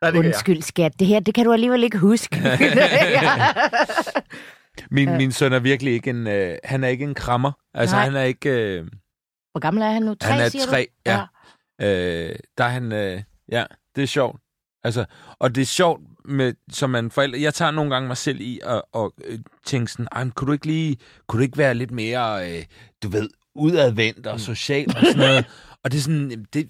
Nej, det. Undskyld, skat, det her, det kan du alligevel ikke huske. Min, Ja. min søn er virkelig ikke en... Øh, han er ikke en krammer. Altså, Nej. han er ikke... Øh, Hvor gammel er han nu? Tre, han er siger du? tre, ja. Øh, der er han... Øh, ja, det er sjovt. Altså, og det er sjovt med, som man forældre... Jeg tager nogle gange mig selv i at, at øh, tænke sådan, "Ej, men kunne du ikke lige... Kunne du ikke være lidt mere, øh, du ved, udadvendt og social og sådan noget? Og det er sådan, det,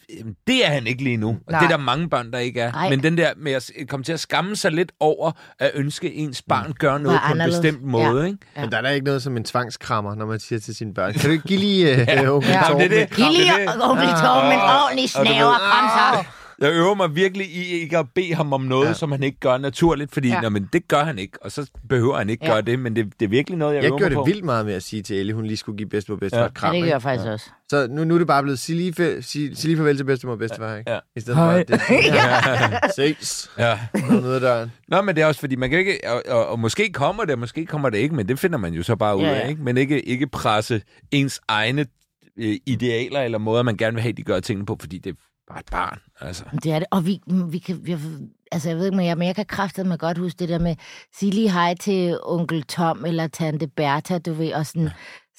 det er han ikke lige nu. Og Nej. det er der mange børn, der ikke er. Nej. Men den der med at komme til at skamme sig lidt over at ønske, at ens barn gør noget på en bestemt måde, ikke? Ja. Men der er da ikke noget som en tvangskrammer, når man siger til sine børn, kan du ikke give lige øh, ja. onkel Ja, Torben er det. et kram?" Giv lige onkel Torben en ordentlig snæver kram så. Jeg øver mig virkelig i ikke at bede ham om noget, ja. Ja. som han ikke gør naturligt, fordi Ja. ja. men det gør han ikke, og så behøver han ikke Ja. gøre det, men det, det er virkelig noget, jeg, Jeg øver gjorde mig det på. vildt meget med at sige til Ellie, hun lige skulle give bedstemor og bedstefar Ja. et kram. Ja, det gør ikke? jeg faktisk også. Så nu, nu er det bare blevet, sig lige, fe- sig, sig lige farvel til bedstemor og bedstefar, ikke? Ja. I stedet for, Hej. at det er ses, Ja. af døren. Nå, men det er også fordi, man kan ikke, og, og, og måske kommer det, og måske kommer det ikke, men det finder man jo så bare ud Ja, af, ja. ikke? Men ikke, ikke presse ens egne øh, idealer eller måder, man gerne vil have, de gør tingene på, fordi det er bare et barn, altså. Det er det. Og vi, vi kan... Vi, altså, jeg ved ikke, men jeg, men jeg kan kraftedeme godt huske det der med, sige lige hej til onkel Tom eller tante Bertha, du ved, og sådan...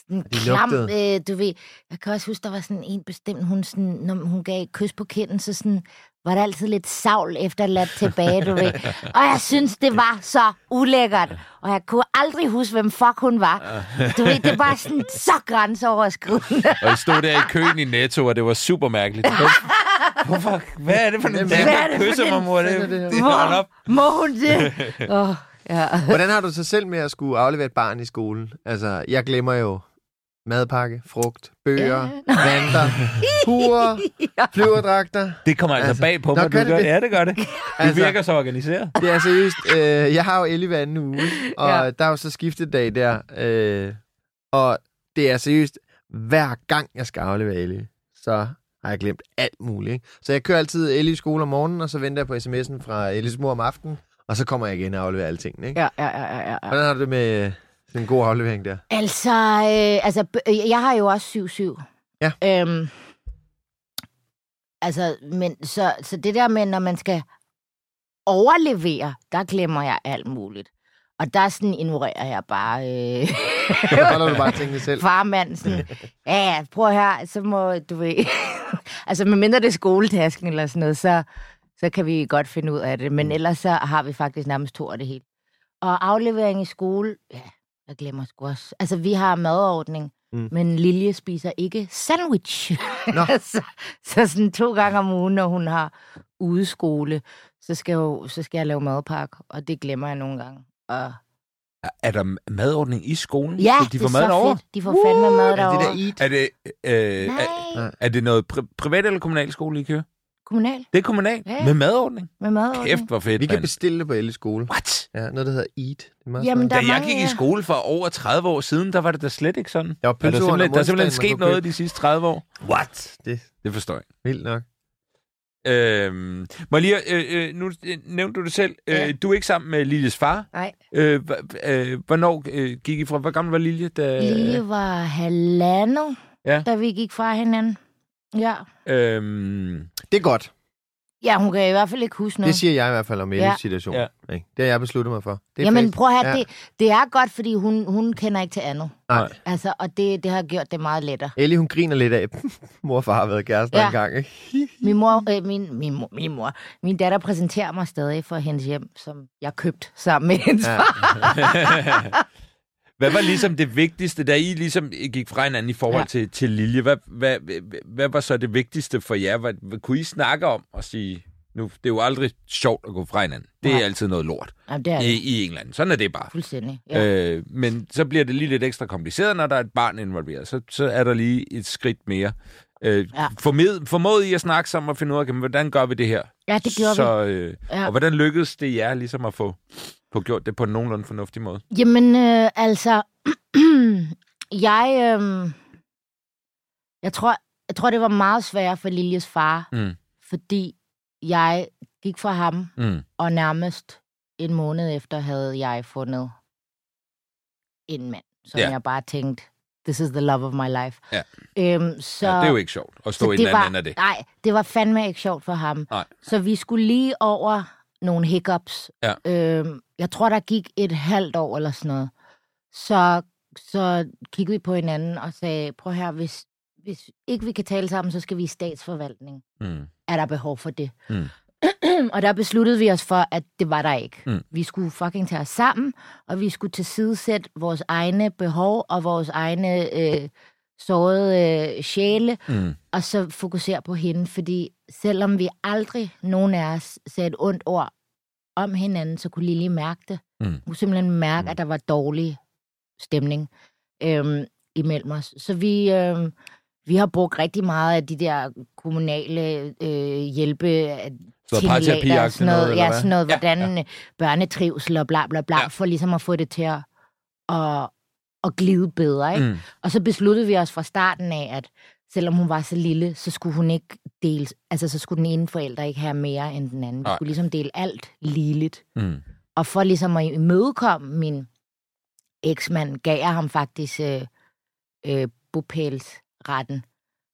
Sådan de klam, lugtede. øh, du ved. Jeg kan også huske, der var sådan en bestemt, hun, sådan, når hun gav et kys på kinden, så sådan, var der altid lidt savl efterladt tilbage, du ved. Og jeg synes, det var så ulækkert. Og jeg kunne aldrig huske, hvem fuck hun var. Du ved, det var sådan så grænseoverskridende. Og jeg stod der i køen i Netto, og det var super mærkeligt. Hvor- Hvorfor? Hvad er det for en Hvad dame, er det der for kysser en- mig, mor? Det, er det det, hold op. Må hun det? Oh, ja. Hvordan har du så selv med at skulle aflevere et barn i skolen? Altså, jeg glemmer jo madpakke, frugt, bøger, vanter, huer, flyverdragter. Det kommer altså, Altså, bag på nå, mig. gør Du det gør, det? ja, det gør det. Du Altså- virker så organiseret. Det er seriøst. Øh, jeg har jo Ellie hver anden uge, og Ja. ja. der er jo så skiftedag der. Øh, og det er seriøst, hver gang jeg skal aflevere Ellie, så har jeg glemt alt muligt. Ikke? Så jeg kører altid Ellie i skole om morgenen, og så venter jeg på sms'en fra Ellies mor om aftenen, og så kommer jeg igen og afleverer alle tingene. Ikke? Ja, ja, ja, ja, ja. Hvordan har du det med øh, sådan en god aflevering der? Altså, øh, altså, øh, jeg har jo også 7-7. Ja. Øhm, altså, men så, så det der med, når man skal overlevere, der glemmer jeg alt muligt. Og der sådan ignorerer jeg bare øh, du bare tingene selv. farmand. Sådan, ja, ja, prøv her, så må du ved... altså, medmindre det er skoletasken eller sådan noget, så, så kan vi godt finde ud af det. Men ellers så har vi faktisk nærmest to af det hele. Og aflevering i skole, ja, jeg glemmer sgu også. Altså, vi har madordning, Mm. mm. men Lilje spiser ikke sandwich. Nå. så, så sådan to gange om ugen, når hun har udeskole, så skal, jo, så skal jeg lave madpakke, og det glemmer jeg nogle gange. Og Er der madordning i skolen? ja, så de det får er mad så over? fedt. De får fandme mad Er det derovre. der eat? Er det, øh, er, er det noget pri- privat eller kommunal skole, I kører? kommunal Det er kommunalt. Ja. Med madordning. med madordning. Kæft, hvor fedt, Vi kan mand. bestille det på Ellies skole. What? Ja, noget, der hedder Eat. Det er meget Jamen, smart. der Da er jeg mange, gik i ja. skole for over 30 år siden, der var det da slet ikke sådan. Ja, Er der, pølseorden om simpelthen, der er simpelthen onsdagen, sket kunne noget købe. de sidste 30 år. What? Det er Det forstår jeg. vildt nok. Øhm, Maria, øh, øh, nu øh, nævnte du det selv. Øh, Ja. Du er ikke sammen med Liljes far. Nej. Øh, øh, hvornår øh, gik I fra? Hvor gammel var Lilje? Da, Lille var halvandet, Ja. da vi gik fra hinanden. Ja. Øhm, Det er godt. Ja, hun kan i hvert fald ikke huske noget. Det siger jeg i hvert fald om Ellies Ja. situation. Ja. Ikke? Det har jeg besluttet mig for. Det er Jamen fedt. prøv at høre, Ja. det, det er godt, fordi hun, hun kender ikke til andet. Nej. Altså, og det, det har gjort det meget lettere. Ellie, hun griner lidt af, mor og far har været kærester Ja. en gang. Ikke? Min mor, øh, min, min, mor, min mor, min datter præsenterer mig stadig for hendes hjem, som jeg købt sammen med hendes ja. far. hvad var ligesom det vigtigste, da I ligesom gik fra hinanden i forhold ja. Til, til Lilje? Hvad, hvad, hvad, hvad var så det vigtigste for jer? Hvad, hvad kunne I snakke om og sige, nu, det er jo aldrig sjovt at gå fra hinanden. Det er Nej. altid noget lort Jamen, det er i, det. i England. Sådan er det bare. Fuldstændig. Ja. Øh, men så bliver det lige lidt ekstra kompliceret, når der er et barn involveret. Så, så er der lige et skridt mere. Øh, ja. Formod I at snakke sammen og finde ud af, hvordan gør vi det her? ja, det gjorde så, vi. øh, Ja. Og hvordan lykkedes det jer ligesom at få, få gjort det på en nogenlunde fornuftig måde? Jamen, øh, altså, jeg, øh, jeg, tror, jeg tror, det var meget svært for Liljes far, Mm. fordi jeg gik fra ham, Mm. og nærmest en måned efter havde jeg fundet en mand, som ja. jeg bare tænkte, this is the love of my life. Ja. Øhm, så, Ja, det er jo ikke sjovt at stå i den anden af det. Nej, det var fandme ikke sjovt for ham. Nej. Så vi skulle lige over nogle hiccups. Ja. Øhm, jeg tror, der gik et halvt år eller sådan noget. Så, så kiggede vi på hinanden og sagde, prøv her, hvis, hvis ikke vi kan tale sammen, så skal vi i statsforvaltning. Mm. Er der behov for det? Mm. og der besluttede vi os for, at det var der ikke. Mm. Vi skulle fucking tage os sammen, og vi skulle tilsidesætte vores egne behov og vores egne øh, sårede øh, sjæle, Mm. og så fokusere på hende, fordi selvom vi aldrig, nogen af os, sagde et ondt ord om hinanden, så kunne Lili mærke det. Mm. Hun kunne simpelthen mærke, at der var dårlig stemning øhm, imellem os. Så vi, øhm, vi har brugt rigtig meget af de der kommunale øh, hjælpe Så parterapi-agtigt og sådan noget, noget, eller ja, hvad? sådan noget Ja, hvordan ja. børnetrivsel og bla bla bla, Ja. ja. for ligesom at få det til at, at, at glide bedre. Ikke? Mm. Og så besluttede vi os fra starten af, at selvom hun var så lille, så skulle hun ikke dele, altså så skulle den ene forælder ikke have mere end den anden. Vi skulle ligesom dele alt ligeligt. Mm. Og for ligesom at imødekomme min eksmand, gav jeg ham faktisk øh, øh, bopælsretten,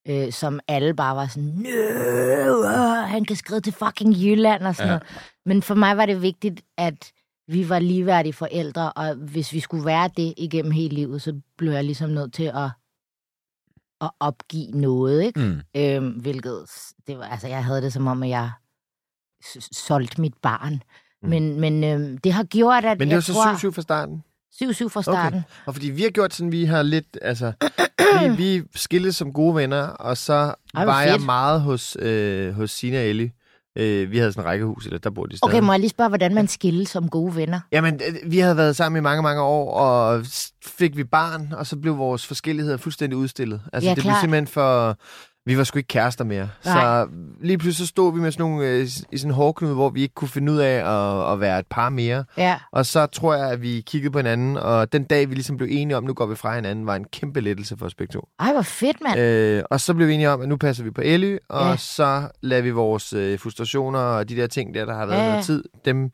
øh, som alle bare var sådan, øh, han kan skrive til fucking Jylland og sådan ja. noget. Men for mig var det vigtigt, at vi var ligeværdige forældre, og hvis vi skulle være det igennem hele livet, så blev jeg ligesom nødt til at, at opgive noget, ikke? Mm. Øhm, hvilket, det var, altså jeg havde det som om, at jeg solgte mit barn. Mm. Men, men øhm, det har gjort, at Men det jeg var så tror... 7-7 fra starten. 7-7 fra starten. Okay. Og fordi vi har gjort sådan, vi har lidt, altså, vi, vi skilles som gode venner, og så hvor var jeg fedt. meget hos, øh, hos Sina og Ellie. Øh, vi havde sådan en rækkehus, eller der bor de stadig. Okay, må jeg lige spørge, hvordan man skilles som gode venner? Jamen, øh, vi havde været sammen i mange, mange år, og fik vi barn, og så blev vores forskelligheder fuldstændig udstillet. Altså, Ja, det blev klart. simpelthen for... Vi var sgu ikke kærester mere. Nej. Så lige pludselig så stod vi med sådan nogle, øh, i sådan en hårdknude, hvor vi ikke kunne finde ud af at, at være et par mere. Ja, Og så tror jeg, at vi kiggede på hinanden, og den dag, vi ligesom blev enige om, nu går vi fra hinanden, var en kæmpe lettelse for os begge to. ej, hvor fedt, mand. Øh, og så blev vi enige om, at nu passer vi på Elly, og Ja. så lader vi vores øh, frustrationer og de der ting der, der har været ja. noget tid, dem,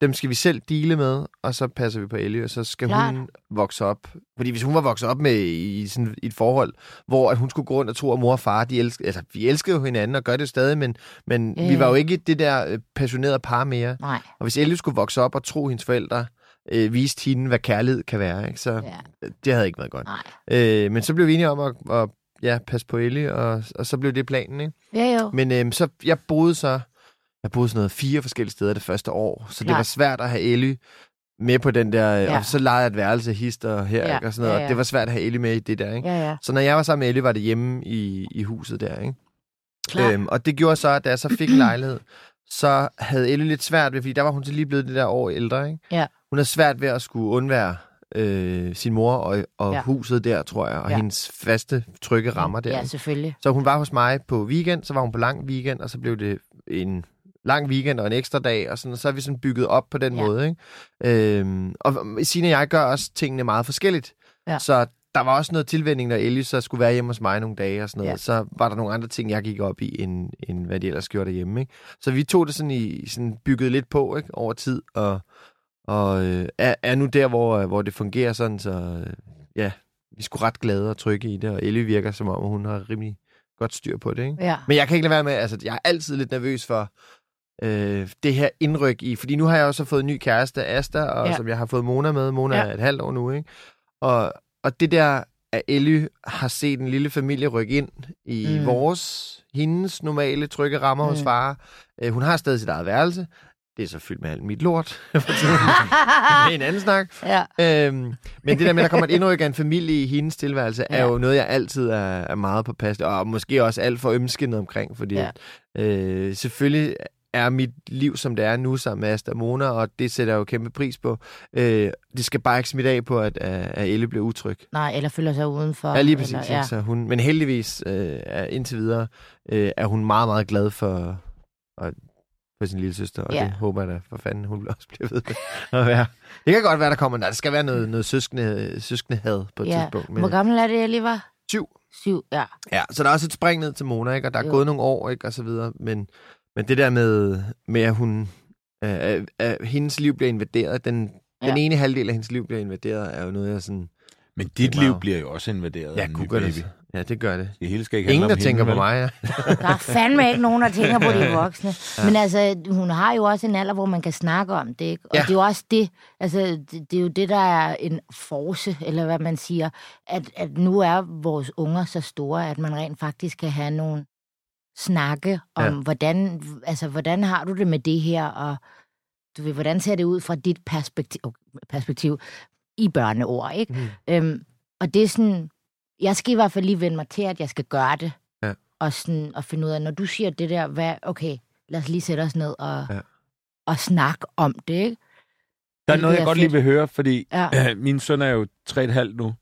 dem skal vi selv dele med, og så passer vi på Elly, og så skal Klart. hun vokse op. Fordi hvis hun var vokset op med i, sådan et forhold, hvor at hun skulle gå rundt og tro, at mor og far, de elskede, altså, vi elskede jo hinanden og gør det stadig, men, men Ja, vi var jo ikke det der øh, passionerede par mere. Nej, Og hvis Ellie skulle vokse op og tro, hendes forældre øh, viste hende, hvad kærlighed kan være, ikke? så ja, det havde ikke været godt. nej. Øh, men så blev vi enige om at, at ja, passe på Ellie, og, og så blev det planen. Ikke? Ja, jo. Men øh, så jeg boede så jeg boede sådan noget fire forskellige steder det første år, så det var svært at have Ellie med på den der, ja. Og så lejede jeg et værelse hister her, Ja, ikke? og sådan noget, ja, ja. og det var svært at have Ellie med i det der. Ikke? Ja, ja. Så når jeg var sammen med Ellie, var det hjemme i, i huset der. Ikke? Klart. Øhm, og det gjorde så, at da jeg så fik lejlighed, så havde Elle lidt svært ved, fordi der var hun så lige blevet det der år ældre, ikke? Ja. Hun havde svært ved at skulle undvære øh, sin mor og, og ja. Huset der, tror jeg, og ja. Hendes faste, trygge rammer der. Ja, selvfølgelig. Så hun var hos mig på weekend, så var hun på lang weekend, og så blev det en lang weekend og en ekstra dag, og, sådan, og så er vi sådan bygget op på den Ja. måde. Ikke? Øhm, og Signe og jeg gør også tingene meget forskelligt. Ja. Så der var også noget tilvænding, når Ellie så skulle være hjemme hos mig nogle dage og sådan noget. Ja. Så var der nogle andre ting, jeg gik op i, end, end hvad de ellers gjorde derhjemme. Ikke? Så vi tog det sådan i sådan bygget lidt på ikke? over tid, og, og øh, er, er nu der, hvor, hvor det fungerer sådan, så øh, ja, vi sgu ret glade og trygge i det, og Ellie virker som om, hun har rimelig godt styr på det. Ikke? Ja. Men jeg kan ikke lade være med, altså jeg er altid lidt nervøs for øh, det her indryk i, fordi nu har jeg også fået en ny kæreste, Asta, og ja. Som jeg har fået Mona med. Mona Ja. er et halvt år nu, ikke? Og, og det der, at Elly har set en lille familie rykke ind i mm. Vores, hendes normale trygge rammer mm. hos far. Øh, hun har stadig sit eget værelse. Det er så fyldt med alt mit lort. det er en anden snak. ja. Øhm, men det der med, at der kommer et indryk af en familie i hendes tilværelse, ja. er jo noget, jeg altid er, er meget påpasselig, og måske også alt for ømskindet omkring, fordi. Ja. øh, selvfølgelig er mit liv, som det er nu, sammen med Asta Mona, og det sætter jeg jo kæmpe pris på. Øh, det skal bare ikke smitte af på, at, at Elle bliver utryg. Nej, eller føler sig udenfor. Ja, lige præcis. Eller, Ja. Så hun, men heldigvis, øh, er, indtil videre, øh, er hun meget, meget glad for, og, for sin lille søster, og Ja. det håber jeg da for fanden, hun også bliver ved med at være. Det kan godt være, der kommer, der skal være noget, noget søskende, søskende had på et Ja. tidspunkt. Men, Hvor gammel er det, jeg lige var? Syv. Syv, ja. Ja, så der er også et spring ned til Mona, ikke? og der er Jo. gået nogle år, ikke? og så videre. Men, men det der med, med at hun, øh, øh, øh, hendes liv bliver invaderet, den, ja. den ene halvdel af hendes liv bliver invaderet, er jo noget, jeg sådan, Men dit Wow. liv bliver jo også invaderet af ja, en ny baby. det. Ja, det gør det. Det hele skal ikke Ingen, handle der tænker hende, på mig, ja. Der er fandme ikke nogen, der tænker på de voksne. Ja. Men altså, hun har jo også en alder, hvor man kan snakke om det. Ikke? Og Ja. det er jo også det, altså, det, det er jo det, der er en force, eller hvad man siger, at, at nu er vores unger så store, at man rent faktisk kan have nogle snakke om, Ja. hvordan, altså, hvordan har du det med det her, og du ved, hvordan ser det ud fra dit perspektiv, perspektiv i børneord, ikke? Mm. Øhm, og det er sådan, jeg skal i hvert fald lige vende mig til, at jeg skal gøre det. Ja. Og, sådan, og finde ud af, når du siger det der, hvad, okay, lad os lige sætte os ned og, Ja. og snakke om det, ikke? Der er noget, jeg godt fedt. lige vil høre, fordi Ja. øh, min søn er jo 3,5 nu.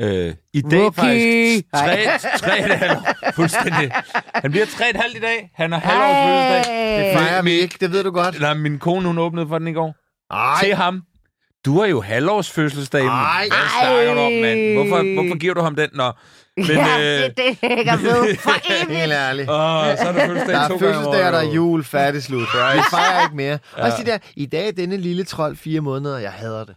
Øh, I dag Rookie! faktisk. Nej. 3,5 Fuldstændig. Han bliver 3,5 i dag. Han har halvårs fødselsdag. Det Fejrer vi ikke, det ved du godt. Nej, min kone, hun åbnede for den i går. Ej, Til ham. Du har jo halvårs fødselsdag. Ej. Hvad snakker du om, mand? Hvorfor, hvorfor giver du ham den, når... Men, ja, øh, det, det hænger ved for evigt. helt ærligt. Åh, så er der fødselsdag Der er to gange fødselsdag, og der er jul, færdig slut. Vi fejrer ikke mere. Også de der, i dag er denne lille trold fire måneder, jeg hader det.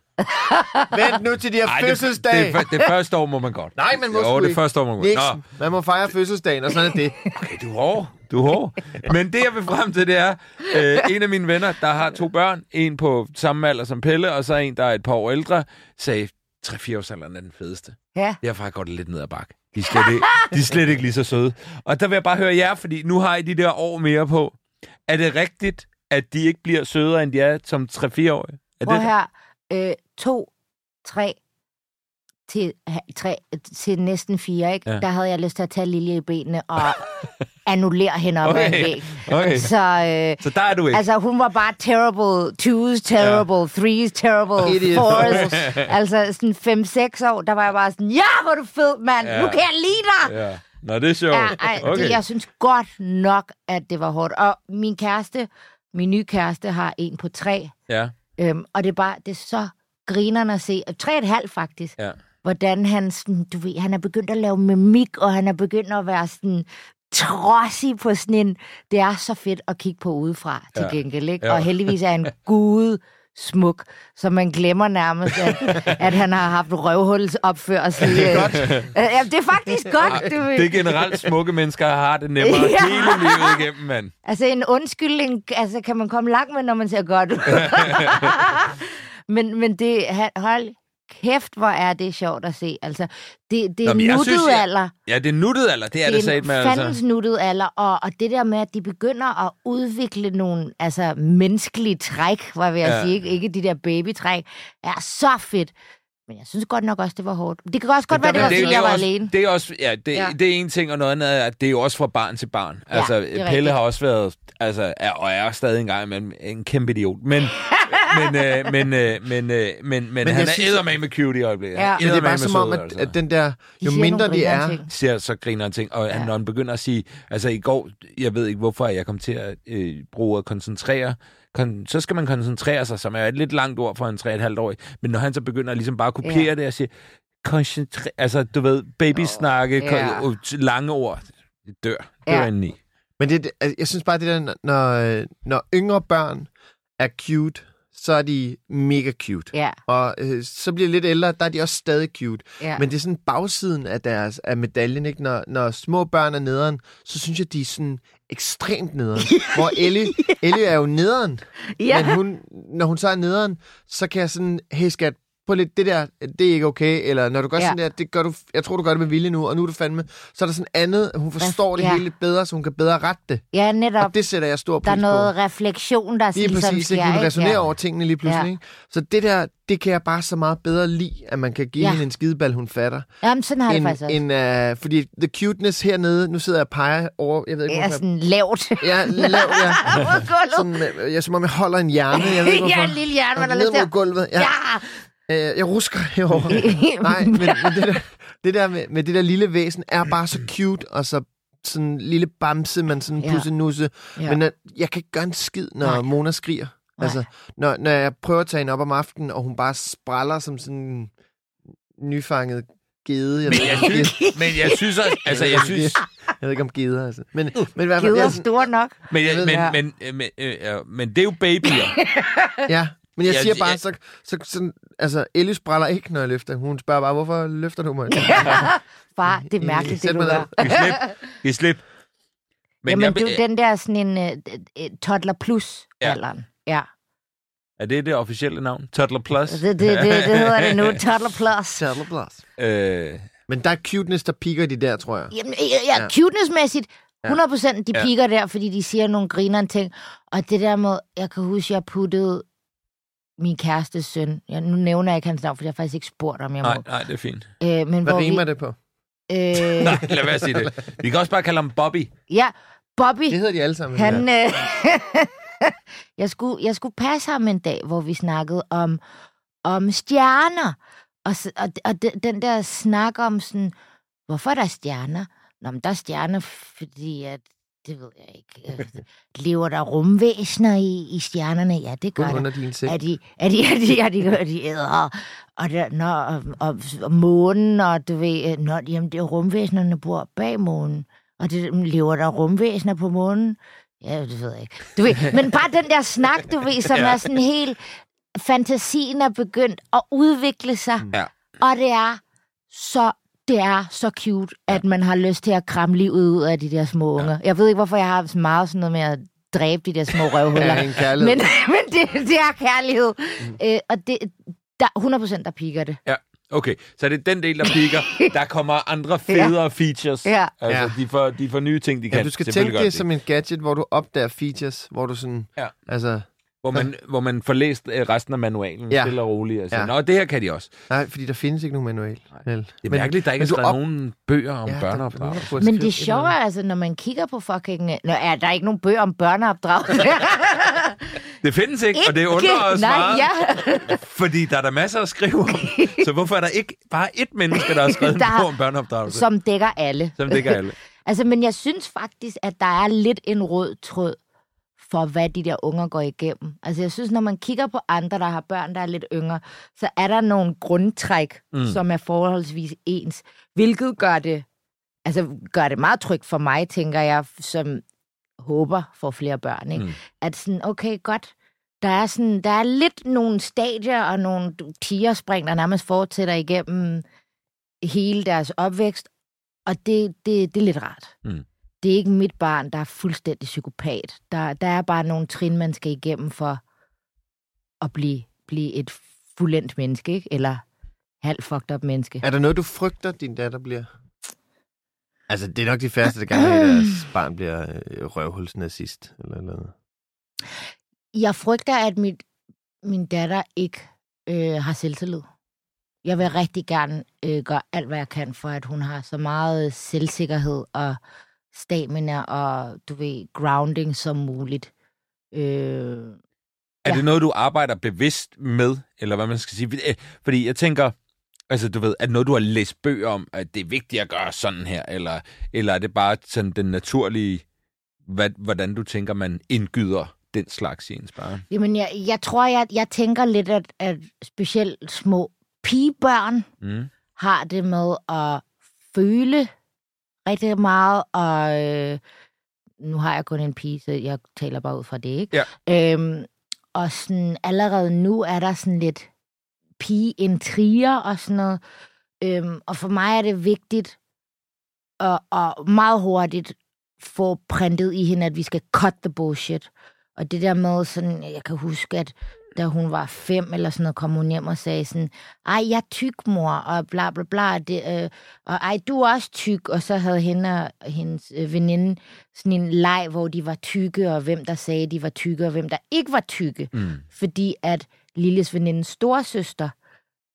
Vent nu til de her Ej, det, fødselsdag. det, det, det første år må man godt. Nej, man må Jo, det ikke. første år må man godt. Nixon, man må fejre fødselsdagen, og sådan er det. Okay, du er hård. Du er hård. Men det, jeg vil frem til, det er, øh, en af mine venner, der har to børn, en på samme alder som Pelle, og så en, der er et par år ældre, sagde, 3-4 års alderen er den fedeste. Ja. Derfor går det lidt ned ad bakke. De er, slet ikke, de er slet ikke lige så søde. Og der vil jeg bare høre jer, fordi nu har I de der år mere på. Er det rigtigt, at de ikke bliver sødere, end de er som 3-4-årige? Er Prøv det, her. Øh, to, tre, til, tre, til næsten fire, ikke? Ja. Der havde jeg lyst til at tage Lilje i benene og annullere hende op okay. en Okay. væg. Okay. Så, øh, Så der er du ikke. altså, hun var bare terrible. Twos, terrible. Ja. Threes, terrible. Idiot. Fours. altså, sådan fem-seks år, der var jeg bare sådan, ja, hvor du fed, mand. Ja. Nu kan jeg lide dig. Ja. Nå, det er sjovt. Ja, ej, okay. det, jeg synes godt nok, at det var hårdt. Og min kæreste, min nye kæreste, har en på tre. Ja. Øhm, og det er bare, det er så grinerne at se. Tre et halvt faktisk. Ja. Hvordan han, sådan, du ved, han er begyndt at lave mimik, og han er begyndt at være sådan trodsig på sådan en... Det er så fedt at kigge på udefra til Ja. gengæld, ikke? Ja. Og heldigvis er han gud smuk, så man glemmer nærmest, at, at han har haft røvhulsopførsel. Det er godt. Ja, det er faktisk godt. Ved. Det er generelt smukke mennesker har det nemmere Ja. hele livet igennem, mand. Altså en undskyldning altså, kan man komme langt med, når man ser godt ud. men, men det, han- hold kæft, hvor er det sjovt at se. Altså, det, det er Nå, nuttet synes, jeg- alder. Ja, det er nuttet alder. Det er det, det det er med, en fandens altså. nuttet alder, og, og det der med, at de begynder at udvikle nogle altså, menneskelige træk, var jeg Ja. ja. sige, ikke, ikke de der babytræk, er så fedt. Men jeg synes godt nok også, det var hårdt. Det kan også godt være, det var, fordi er jeg var også, alene. Det er også, ja, det, ja. Ja. det er en ting, og noget andet er, at det er jo også fra barn til barn. Ja, altså, det er Pelle rigtigt. har også været, altså, er, og er stadig engang en kæmpe idiot. Men, men, øh, men, øh, men, øh, men, men, han er synes- eddermame med cute i øjeblikket. Ja. Men det er bare som om, at, at den der, jo siger mindre de er, ting. siger så griner han ting, og ja. Når han begynder at sige, altså i går, jeg ved ikke hvorfor, jeg kom til at øh, bruge at koncentrere, kon, så skal man koncentrere sig, som er et lidt langt ord for en 3,5-årig, men når han så begynder ligesom bare at kopiere Ja. det og sige, koncentre, altså du ved, babysnakke, Ja. kon, uh, lange ord, det dør, dør Ja. ja. indeni. Men det, altså, jeg synes bare, det der, når, øh, når yngre børn er cute, så er de mega cute. Ja, Og øh, så bliver de lidt ældre, der er de også stadig cute. ja. Men det er sådan bagsiden af deres af medaljen, ikke? Når, når små børn er nederen, så synes jeg, de er sådan ekstremt nederen. Hvor Ellie, Ellie er jo nederen, ja. men hun, når hun så er nederen, så kan jeg sådan, hey skat, på lidt det der, det er ikke okay, eller når du gør Ja. sådan der, det gør du, jeg tror, du gør det med vilje nu, og nu er du fandme, så er der sådan andet, hun forstår det Ja. hele lidt bedre, så hun kan bedre rette det. ja, netop. Og det sætter jeg stor pris Der er noget på. refleksion, der Lige ligesom præcis, sker, ikke? Resonerer Ja. over tingene lige pludselig. Ja. Ikke? Så det der, det kan jeg bare så meget bedre lide, at man kan give Ja. hende en skideball, hun fatter. Jamen, sådan har jeg det faktisk også. en, uh, fordi the cuteness hernede, nu sidder jeg og peger over, jeg ved ikke Det hvorfor. sådan lavt. Ja, lav, ja. Mod. Sådan, øh, ja, som om jeg holder en hjerne, jeg ved ikke hvorfor. ja, en lille hjerne, man har Ned lyst til mod at... gulvet. Ja. Ja. Øh, jeg rusker herovre. Nej, men, men det der, det der med, med det der lille væsen er bare så cute, og så sådan en lille bamse, man sådan Ja. pussenusse. Ja. Men øh, jeg kan ikke gøre en skid, når Nej. Mona skriger. Nej. Altså, når, når jeg prøver at tage hende op om aftenen, og hun bare spraller som sådan en nyfanget gede. Jeg, ved, Jeg synes, men jeg synes også, altså jeg synes, jeg ved ikke om geder, altså. Men, men i hvert fald, jeg, er er sådan, stor nok. men, jeg, men, det. men, men, men, øh, ja, men det er jo babyer. ja, men jeg Jeg- siger bare, jeg- så, så, sådan, altså, Ellie spraller ikke, når jeg løfter. Hun spørger bare, hvorfor løfter du mig? Far, det er mærkeligt, Sæt det du gør. Giv slip. Giv slip. Men Jamen, jeg, det er jo den der sådan en uh, toddler plus Ja. alderen. Ja. er det det officielle navn? Toddler Plus? Det, det, det, det hedder det nu, toddler plus. Saddle blast. Øh, Men der er cuteness, der piker de der, tror jeg. Jamen, ja, ja, Ja. cuteness-mæssigt, 100 procent, de Ja. piker der, fordi de siger nogle grinerne ting. Og det der med, jeg kan huske, jeg puttede min kærestes søn, ja, nu nævner jeg ikke hans navn, for jeg har faktisk ikke spurgt, om jeg nej, må. nej, det er fint. Øh, men Hvad hvor rimer vi, det på? Øh, Nej, lad være at sige det. Vi kan også bare kalde ham Bobby. ja, Bobby. Det hedder de alle sammen. Han, ja. øh, jeg, skulle, jeg skulle passe ham en dag, hvor vi snakkede om, om stjerner. Og, og, og de, den der snak om sådan, hvorfor er der stjerner? Nå, men der er stjerner, fordi at, det ved jeg ikke, øh, lever der rumvæsener i, i stjernerne? Ja, det gør der. under din seng. Er de, er de, er de, er de, er de æder, og, der, når, og, og, og månen, og du ved, øh, når, jamen, det er rumvæsenerne bor bag månen, og det, lever der rumvæsener på månen? Ja, det ved jeg ikke. Du ved, men bare den der snak, du ved, som Ja. er sådan helt, fantasien er begyndt at udvikle sig, Ja. og det er så det er så cute, at man har lyst til at kramme livet ud af de der små unger. Jeg ved ikke, hvorfor jeg har så meget sådan noget med at dræbe de der små røvhuller. Ja, en kærlighed. Men, men det, det er kærlighed. Mm. Øh, og det, der er 100% der piker det. Ja, okay. Så det er den del, der piker. Der kommer andre federe features. Ja. Altså, Ja. de, får, de får nye ting, de kan. Ja, du skal tænke det de. som en gadget, hvor du opdager features, hvor du sådan... Ja. Altså, Hvor man, hvor man får læst øh, resten af manualen Ja. stille og roligt. Altså, Ja. Nå, det her kan de også. nej, fordi der findes ikke nogen manual. Vel? Det er mærkeligt, der ikke er skrevet op- nogen bøger om Ja, børneopdragelse. der Men det et sjove er altså, når man kigger på fucking... Nå, er der ikke nogen bøger om børneopdragelse? Det findes ikke, og det undrer os Nej, meget, ja. fordi der er der masser at skrive om. Så hvorfor er der ikke bare ét menneske, der har skrevet en Der- bog om børneopdragelse? Som dækker alle. Som det kan alle. Altså, men jeg synes faktisk, at der er lidt en rød tråd for, hvad de der unger går igennem. Altså, jeg synes, når man kigger på andre, der har børn, der er lidt yngre, så er der nogle grundtræk, mm. som er forholdsvis ens, hvilket gør det, altså, gør det meget trygt for mig, tænker jeg, som håber for flere børn. Ikke? Mm. At sådan, okay, godt, der er, sådan, der er lidt nogle stadier og nogle tigerspring, der nærmest fortsætter igennem hele deres opvækst, og det, det, det er lidt rart. Mm. Det er ikke mit barn, der er fuldstændig psykopat. Der, der er bare nogle trin, man skal igennem for at blive, blive et fuldendt menneske, ikke? eller halv fucked up menneske. Er der noget, du frygter, din datter bliver? Altså, det er nok de færreste, der gerne vil at deres barn bliver øh, røvhulsnazist. Eller, eller noget. Jeg frygter, at mit, min datter ikke øh, har selvtillid. Jeg vil rigtig gerne øh, gøre alt, hvad jeg kan, for at hun har så meget selvsikkerhed og stamina og, du ved, grounding som muligt. Øh, Er Ja. det noget, du arbejder bevidst med, eller hvad man skal sige? Øh, Fordi jeg tænker, altså du ved, det noget, du har læst bøger om, at det er vigtigt at gøre sådan her, eller, eller er det bare sådan den naturlige, hvad, hvordan du tænker, man indgyder den slags i ens barn? Jamen, jeg, jeg tror, jeg, jeg tænker lidt, at, at specielt små pigebørn Mm. har det med at føle rigtig meget, og øh, nu har jeg kun en pige, så jeg taler bare ud fra det, ikke? Ja. Øhm, og sådan, allerede nu er der sådan lidt pigeintriger og sådan noget. Øhm, og for mig er det vigtigt at, at meget hurtigt få printet i hende, at vi skal cut the bullshit. Og det der med sådan, jeg kan huske, at da hun var fem eller sådan noget, kom hun hjem og sagde sådan, ej, jeg er tyk, mor, og bla bla bla, det, øh, og ej, du er også tyk, og så havde hende og hendes øh, veninde sådan en leg, hvor de var tykke, og hvem der sagde, de var tykke, og hvem der ikke var tykke. Mm. Fordi at Lilles venindes storsøster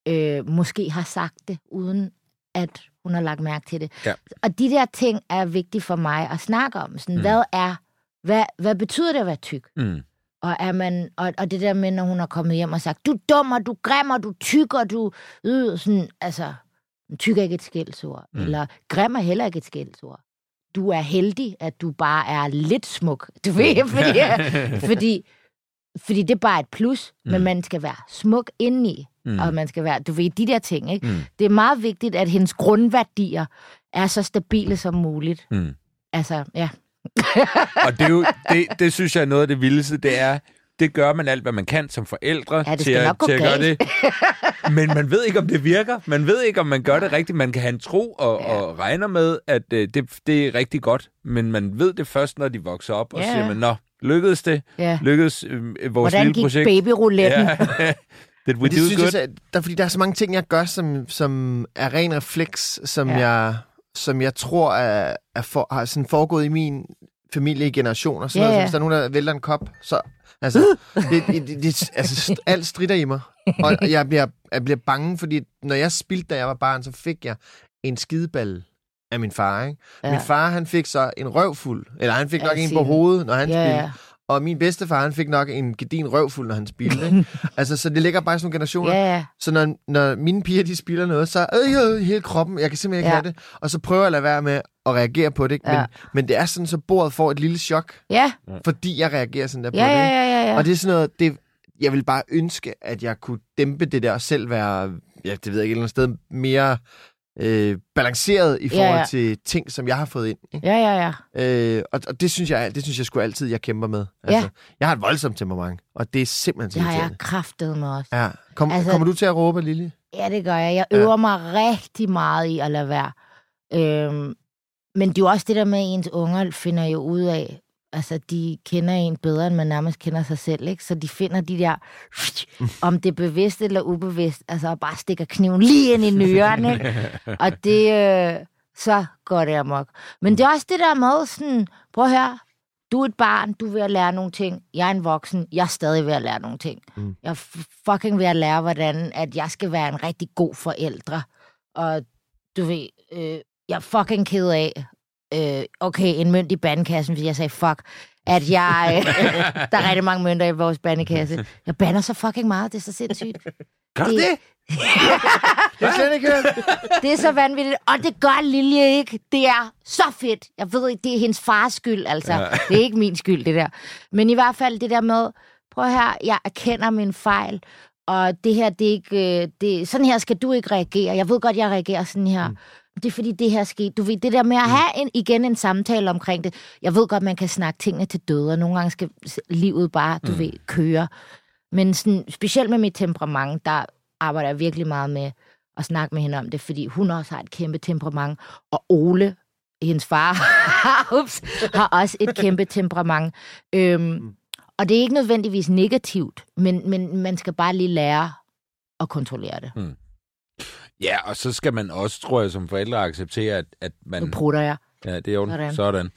øh, måske har sagt det, uden at hun har lagt mærke til det. Ja. Og de der ting er vigtige for mig at snakke om. Sådan, mm. Hvad er, hvad, hvad betyder det at være tyk? Mm. Og, er man, og, og det der med, når hun er kommet hjem og sagt, du er dum, og du er grim, og du er tyk, og du... Øh, sådan, altså, tyk er ikke et skældsord. Mm. Eller grim er heller ikke et skældsord. Du er heldig, at du bare er lidt smuk. Du ved, fordi, fordi, fordi det er bare et plus, mm. men man skal være smuk indeni. Mm. Og man skal være, du ved, de der ting, ikke? Mm. Det er meget vigtigt, at hendes grundværdier er så stabile som muligt. Mm. Altså, ja. Og det, er jo, det, det synes jeg er noget af det vildeste, det er, det gør man alt, hvad man kan som forældre Ja, til, at, til at gøre det. Men man ved ikke, om det virker. Man ved ikke, om man gør det rigtigt. Man kan have en tro og, Ja. og regner med, at øh, det, det er rigtig godt. Men man ved det først, når de vokser op, og Ja. siger man, nå, lykkedes det? ja. Lykkedes øh, vores Hvordan lille gik projekt? babyrouletten? Ja. Did we det do synes good? jeg, så- der, fordi der er så mange ting, jeg gør, som, som er ren refleks, som, Ja. jeg, som jeg tror er, er for, har sådan foregået i min familie i generationer. Sådan Ja, noget, så hvis der er nogen, der vælter en kop, så... Altså, det, det, det, altså alt strider i mig. Og jeg bliver, jeg bliver bange, fordi når jeg spildte, da jeg var barn, så fik jeg en skideball af min far, ikke? Ja. Min far, han fik så en røvfuld, eller han fik nok en på det. hovedet, når han Ja, spillede. Og min bedstefar, han fik nok en gedin røvfuld, når han spillede. Ikke? altså, så det ligger bare i sådan nogle generationer. Ja, ja. Så når, når mine piger, de spiller noget, så øh, øh, hele kroppen, jeg kan simpelthen ikke Ja. have det. Og så prøver jeg at lade være med at reagere på det. Ikke? Men, Ja. men det er sådan, så bordet får et lille chok, Ja, fordi jeg reagerer sådan der på ja, det. ja, ikke? ja, ja, ja. Og det er sådan noget, det, jeg vil bare ønske, at jeg kunne dæmpe det der og selv være, ja, det ved jeg ikke, et eller andet sted mere øh, balanceret i Ja, forhold ja. til ting, som jeg har fået ind. Ikke? Ja, ja, ja. Øh, og, og det synes jeg, det synes jeg sgu altid, jeg kæmper med. Altså, Jeg har et voldsomt temperament, og det er simpelthen Det har jeg irriterende. kraftet med også. Ja. Kom, Altså- kommer du til at råbe, Lille? Ja, det gør jeg. Jeg Ja. øver mig rigtig meget i at lade være. Øhm, men det er jo også det der med, at ens unger finder jo ud af, altså de kender en bedre, end man nærmest kender sig selv, ikke? Så de finder de der, om det er bevidst eller ubevidst, altså og bare stikker kniven lige ind i nyren, ikke? Og det, øh, så går det amok. Men det er også det der med sådan, prøv her, du er et barn, du er ved at lære nogle ting. Jeg er en voksen, jeg er stadig ved at lære nogle ting. Mm. Jeg er fucking ved at lære, hvordan at jeg skal være en rigtig god forældre. Og du ved, øh, jeg er fucking ked af, øh, okay, en mønt i bandekassen, fordi jeg sagde fuck, at jeg, øh, der er rigtig mange mønter i vores bandekasse. Jeg bander så fucking meget, det er så sindssygt. Gør Det- det? det slet ikke. Det er så vanvittigt, og det gør Lilje ikke. Det er så fedt. Jeg ved ikke, det er hendes fars skyld, altså. Ja. Det er ikke min skyld, det der. Men i hvert fald det der med, prøv her, jeg erkender min fejl, og det her, det er ikke, øh, det, sådan her skal du ikke reagere. Jeg ved godt, jeg reagerer sådan her. Mm. Det er fordi, det her skete. Du ved, det der med at have en, igen en samtale omkring det. Jeg ved godt, man kan snakke tingene til døde, og nogle gange skal livet bare, du mm. ved, køre. Men sådan, specielt med mit temperament, der arbejder jeg virkelig meget med at snakke med hende om det, fordi hun også har et kæmpe temperament, og Ole, hendes far, ups, har også et kæmpe temperament. Øhm, og det er ikke nødvendigvis negativt, men, men man skal bare lige lære at kontrollere det. Ja, og så skal man også, tror jeg, som forældre acceptere, at, at man... Nu prutter jeg. Ja, det er jo Sådan. sådan.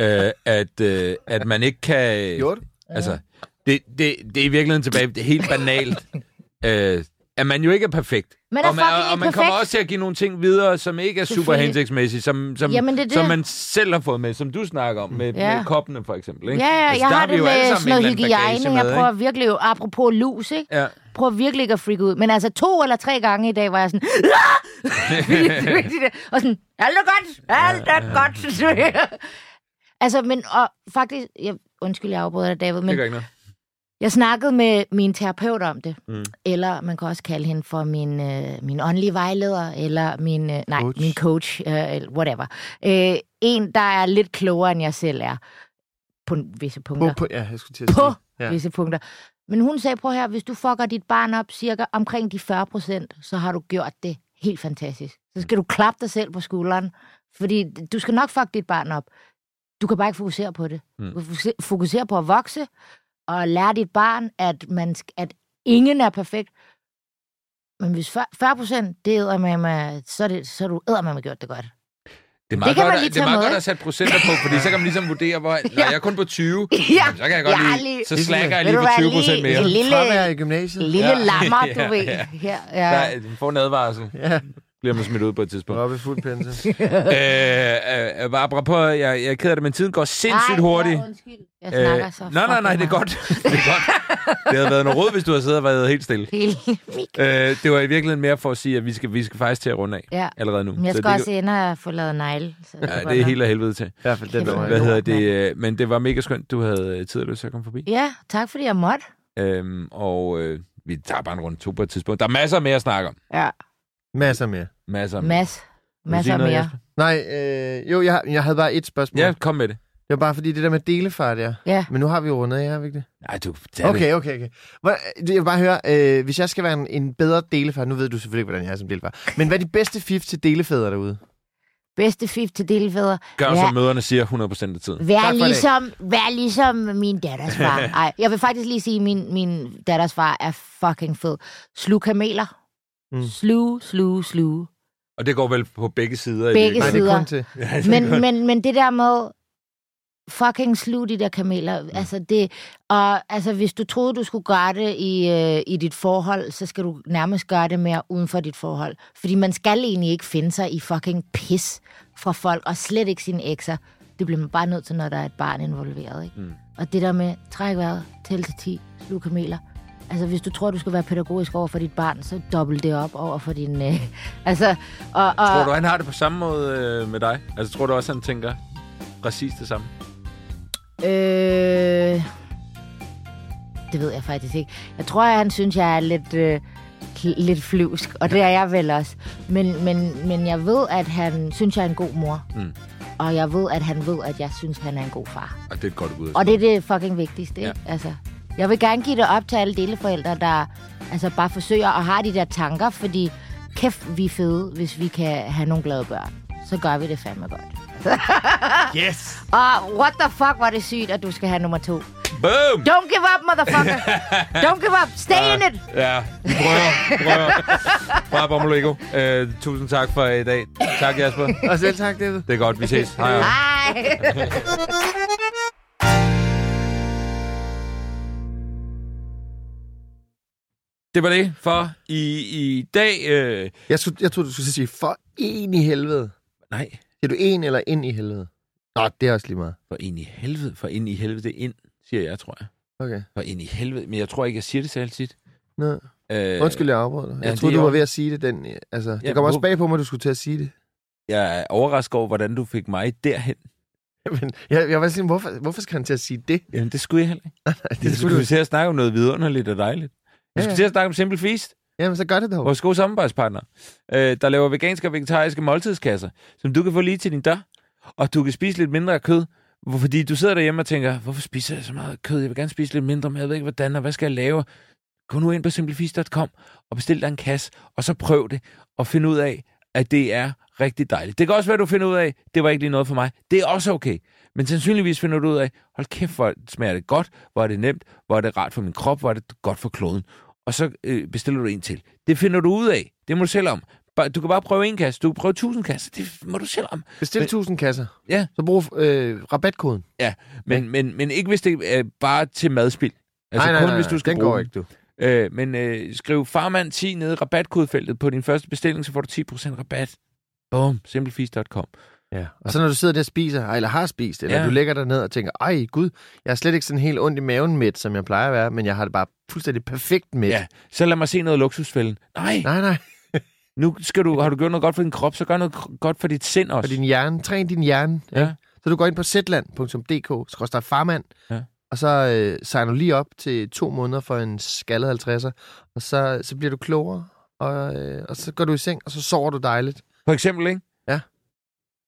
Øh, at, øh, at man ikke kan... Gjorde du? Altså, det, det, det er i virkeligheden tilbage. Det er helt banalt. øh, at man jo ikke er perfekt. Man er og man, fucking og ikke man kommer perfekt. også til at give nogle ting videre, som ikke er super hensigtsmæssige, som, som, Jamen, det det. som man selv har fået med, som du snakker om, med, Ja. med koppene for eksempel. Ikke? Ja, ja, Altså, jeg har det med sådan noget hygiejne. Jeg prøver virkelig, jo, apropos lus, ikke? ikke? Ja. Prøver virkelig ikke at freak ud. Men altså to eller tre gange i dag var jeg sådan... og sådan, alt er godt, alt er godt. altså, men og faktisk... Jeg, undskyld, jeg afbryder dig, David, Det men noget. jeg snakkede med min terapeut om det. Mm. Eller man kan også kalde hende for min, øh, min åndelige vejleder, eller min, øh, nej, Coach. min coach, øh, whatever. Øh, en, der er lidt klogere, end jeg selv er. På visse På, punkter på, ja, jeg skulle til at på sige. Ja. visse punkter. Men hun sagde, prøv her, hvis du fucker dit barn op cirka omkring de 40 procent, så har du gjort det helt fantastisk. Så skal du klappe dig selv på skulderen, fordi du skal nok fuck dit barn op. Du kan bare ikke fokusere på det. Mm. Du kan fokusere- på at vokse, og lære dit barn, at, man, at ingen er perfekt. Men hvis 40 procent, det er med, så, er det, så er du med gjort det godt. Det er meget, kan man godt, lige at, det er meget med, godt at sætte procenter på, fordi så kan man ligesom vurdere, hvor når jeg er kun på 20, Ja, jamen, så kan jeg godt jeg lige, lige- så slækker jeg lige på hvad, 20 procent lige- mere. lille- Fravær i gymnasiet. Lille Ja. lammer, du Ja, ved. ja. Her, Der ja. er- får en advarsel. Ja, Bliver man smidt ud på et tidspunkt. oppe i fuld pensel. øh, øh, apropos, jeg, jeg er ked af det, men tiden går sindssygt Ej, hurtigt. Ja, undskyld. Jeg snakker så nej, nej, nej, det er godt. det er godt. Det havde været noget råd, hvis du havde siddet og været helt stille. Øh, det var i virkeligheden mere for at sige, at vi skal, vi skal faktisk til at runde af Ja. allerede nu. Men jeg Så skal det, også ind og få lavet negle. Så Ja, det er nok. helt af helvede til. I hvert fald den, Hvad hedder det? øh, Men det var mega skønt, du havde øh, tid og lyst til at komme forbi. Ja, tak fordi jeg måtte. Øhm, og øh, vi tager bare en runde to på et tidspunkt. Der er masser mere at snakke om. Ja, Masser mere. Masser mere. Du Masser noget, mere. Jesper? Nej, øh, jo, jeg, jeg havde bare et spørgsmål. Ja, kom med det. Det var bare fordi det der med delefar der. Ja. Men nu har vi jo rundet vi ikke det? Nej, du. Okay, okay, okay. Hvor, jeg vil bare høre, øh, hvis jeg skal være en, en bedre delefar, nu ved du selvfølgelig ikke, hvordan jeg er som delefar, men hvad er de bedste fif til delefædre derude? Bedste fif til delefædre. Gør, Ja. som møderne siger 100% af tiden. Vær ligesom, vær ligesom min datters far. Ej, jeg vil faktisk lige sige, at min, min datters far er fucking fed. Slug kameler. Mm. Mm. Slug, slug, slug. Og det går vel på begge sider. i Begge virkeligheden. Nej, det er kun Sider. til. Ja, det Men, men, men det der med, fucking slug de der kameler. Altså, det, og altså, hvis du troede, du skulle gøre det i, øh, i dit forhold, så skal du nærmest gøre det mere uden for dit forhold. Fordi man skal egentlig ikke finde sig i fucking pis fra folk, og slet ikke sine ekser. Det bliver man bare nødt til, når der er et barn involveret. Ikke? Mm. Og det der med, træk vejret, tæl til 10, slug kameler. Altså, hvis du tror, du skal være pædagogisk over for dit barn, så dobbelt det op over for din... Øh, altså, og, og, Tror du, han har det på samme måde øh, med dig? Altså, tror du også, han tænker præcis det samme? Øh, det ved jeg faktisk ikke. Jeg tror, at han synes, jeg er lidt, øh, lidt flyvsk, og det er jeg vel også. Men, men, men jeg ved, at han synes, jeg er en god mor. Mm. Og jeg ved, at han ved, at jeg synes, han er en god far. Og det er et godt bud. Og det er det fucking vigtigste, ikke? Ja. Altså, jeg vil gerne give det op til alle deleforældre, der altså, bare forsøger at have de der tanker, fordi kæft, vi er fede, hvis vi kan have nogle glade børn. Så gør vi det fandme godt. Yes! Og what the fuck, var det sygt, at du skal have nummer to. Boom! Don't give up, motherfucker! Don't give up! Stay in it! Ja, vi prøver. prøver. Fra Bommelego. Øh, tusind tak for i dag. Tak, Jasper. Og selv tak, David. Det er godt, vi ses. Hej. hej. Det var det for i, i dag. Øh, Jeg, skulle, jeg troede, du skulle sige, for en i helvede. nej, Siger du en eller ind i helvede? Nå, det er også lige meget. for ind i helvede. For ind i helvede ind, siger jeg, tror jeg. Okay. For ind i helvede. Men jeg tror ikke, jeg siger det så altid. Nå. Øh, Undskyld, jeg afbrød dig. ja, Jeg troede, det er du var ved at sige det. Den, øh, altså, det Ja, kommer også hvor- bag på mig, at du skulle til at sige det. Jeg er overrasket over, hvordan du fik mig derhen. Men jeg, jeg var sådan, hvorfor, hvorfor skal han til at sige det? Jamen, det skulle jeg heller ikke. det Det skulle du. vi til at snakke om noget vidunderligt og dejligt. Vi Ja, ja. til at snakke om Simple Feast. Jamen, så gør det dog. Vores gode samarbejdspartner, øh, der laver veganske og vegetariske måltidskasser, som du kan få lige til din dør, og du kan spise lidt mindre kød, fordi du sidder derhjemme og tænker, hvorfor spiser jeg så meget kød? Jeg vil gerne spise lidt mindre, men jeg ved ikke, hvordan, og hvad skal jeg lave? Gå nu ind på simplefeast.com og bestil dig en kasse, og så prøv det, og find ud af, at det er rigtig dejligt. Det kan også være, du finder ud af, det var ikke lige noget for mig. Det er også okay. Men sandsynligvis finder du ud af, hold kæft, hvor smager det godt, hvor er det nemt, hvor er det rart for min krop, hvor er det godt for kloden. Og så øh, bestiller du en til. Det finder du ud af. Det må du selv om. Du kan bare prøve en kasse. Du kan prøve tusind kasser. Det må du selv om. Bestil Men- 1000 kasser. Ja. Så brug øh, rabatkoden. Ja, men, men, men ikke hvis det er bare til madspil. Altså nej, nej, kun nej, hvis du skal den bruge går den. ikke, du. Øh, men øh, skriv farmand 10 nede i rabatkodefeltet på din første bestilling, så får du 10% rabat. Boom, simplefeast.com. Ja. Og så når du sidder der og spiser, eller har spist, eller Ja. ja. du lægger dig ned og tænker, ej gud, jeg er slet ikke sådan helt ondt i maven midt, som jeg plejer at være, men jeg har det bare fuldstændig perfekt midt. Ja, så lad mig se noget luksusfælden. Nej, Nej, nej. nu skal du, har du gjort noget godt for din krop, så gør noget godt for dit sind Og også. din hjerne, træn din hjerne. Ja. ikke? Så du går ind på zland.dk, skråstrej farmand, Ja. og så øh, signer du lige op til to måneder for en skaldet 50'er, og så, så bliver du klogere, og, øh, og så går du i seng, og så sover du dejligt. For eksempel, ikke? Ja.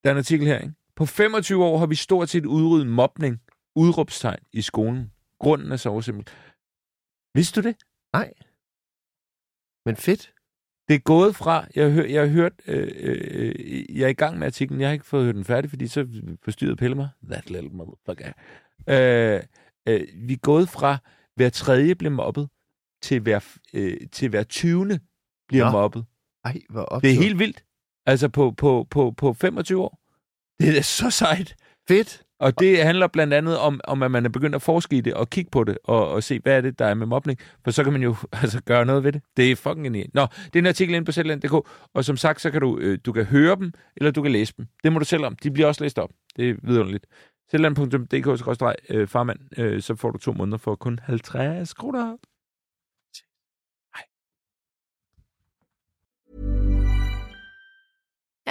Der er en artikel her, ikke? På 25 år har vi stort set udryddet mobning, udråbstegn i skolen. Grunden er så simpel. Vidste du det? Nej. Men fedt. Det er gået fra, jeg har, hør, jeg har hørt, øh, øh, jeg er i gang med artiklen, jeg har ikke fået hørt den færdig, fordi så forstyrrede Pelle mig. That little motherfucker. Øh, øh, vi er gået fra, hver tredje bliver mobbet, til hver, øh, til hver 20. bliver Nå. mobbet. Ej, hvor op. Det er helt vildt. Altså på, på, på, på 25 år. Det er så sejt. fedt. Og det handler blandt andet om, om, at man er begyndt at forske i det og kigge på det og, og se, hvad er det, der er med mobning. For så kan man jo altså, gøre noget ved det. Det er fucking genialt. Nå, det er en artikel inde på Zland.dk, og som sagt, så kan du, øh, du kan høre dem, eller du kan læse dem. Det må du selv om. De bliver også læst op. Det er vidunderligt. Zland.dk-farmand, øh, så får du to måneder for kun 50 kroner.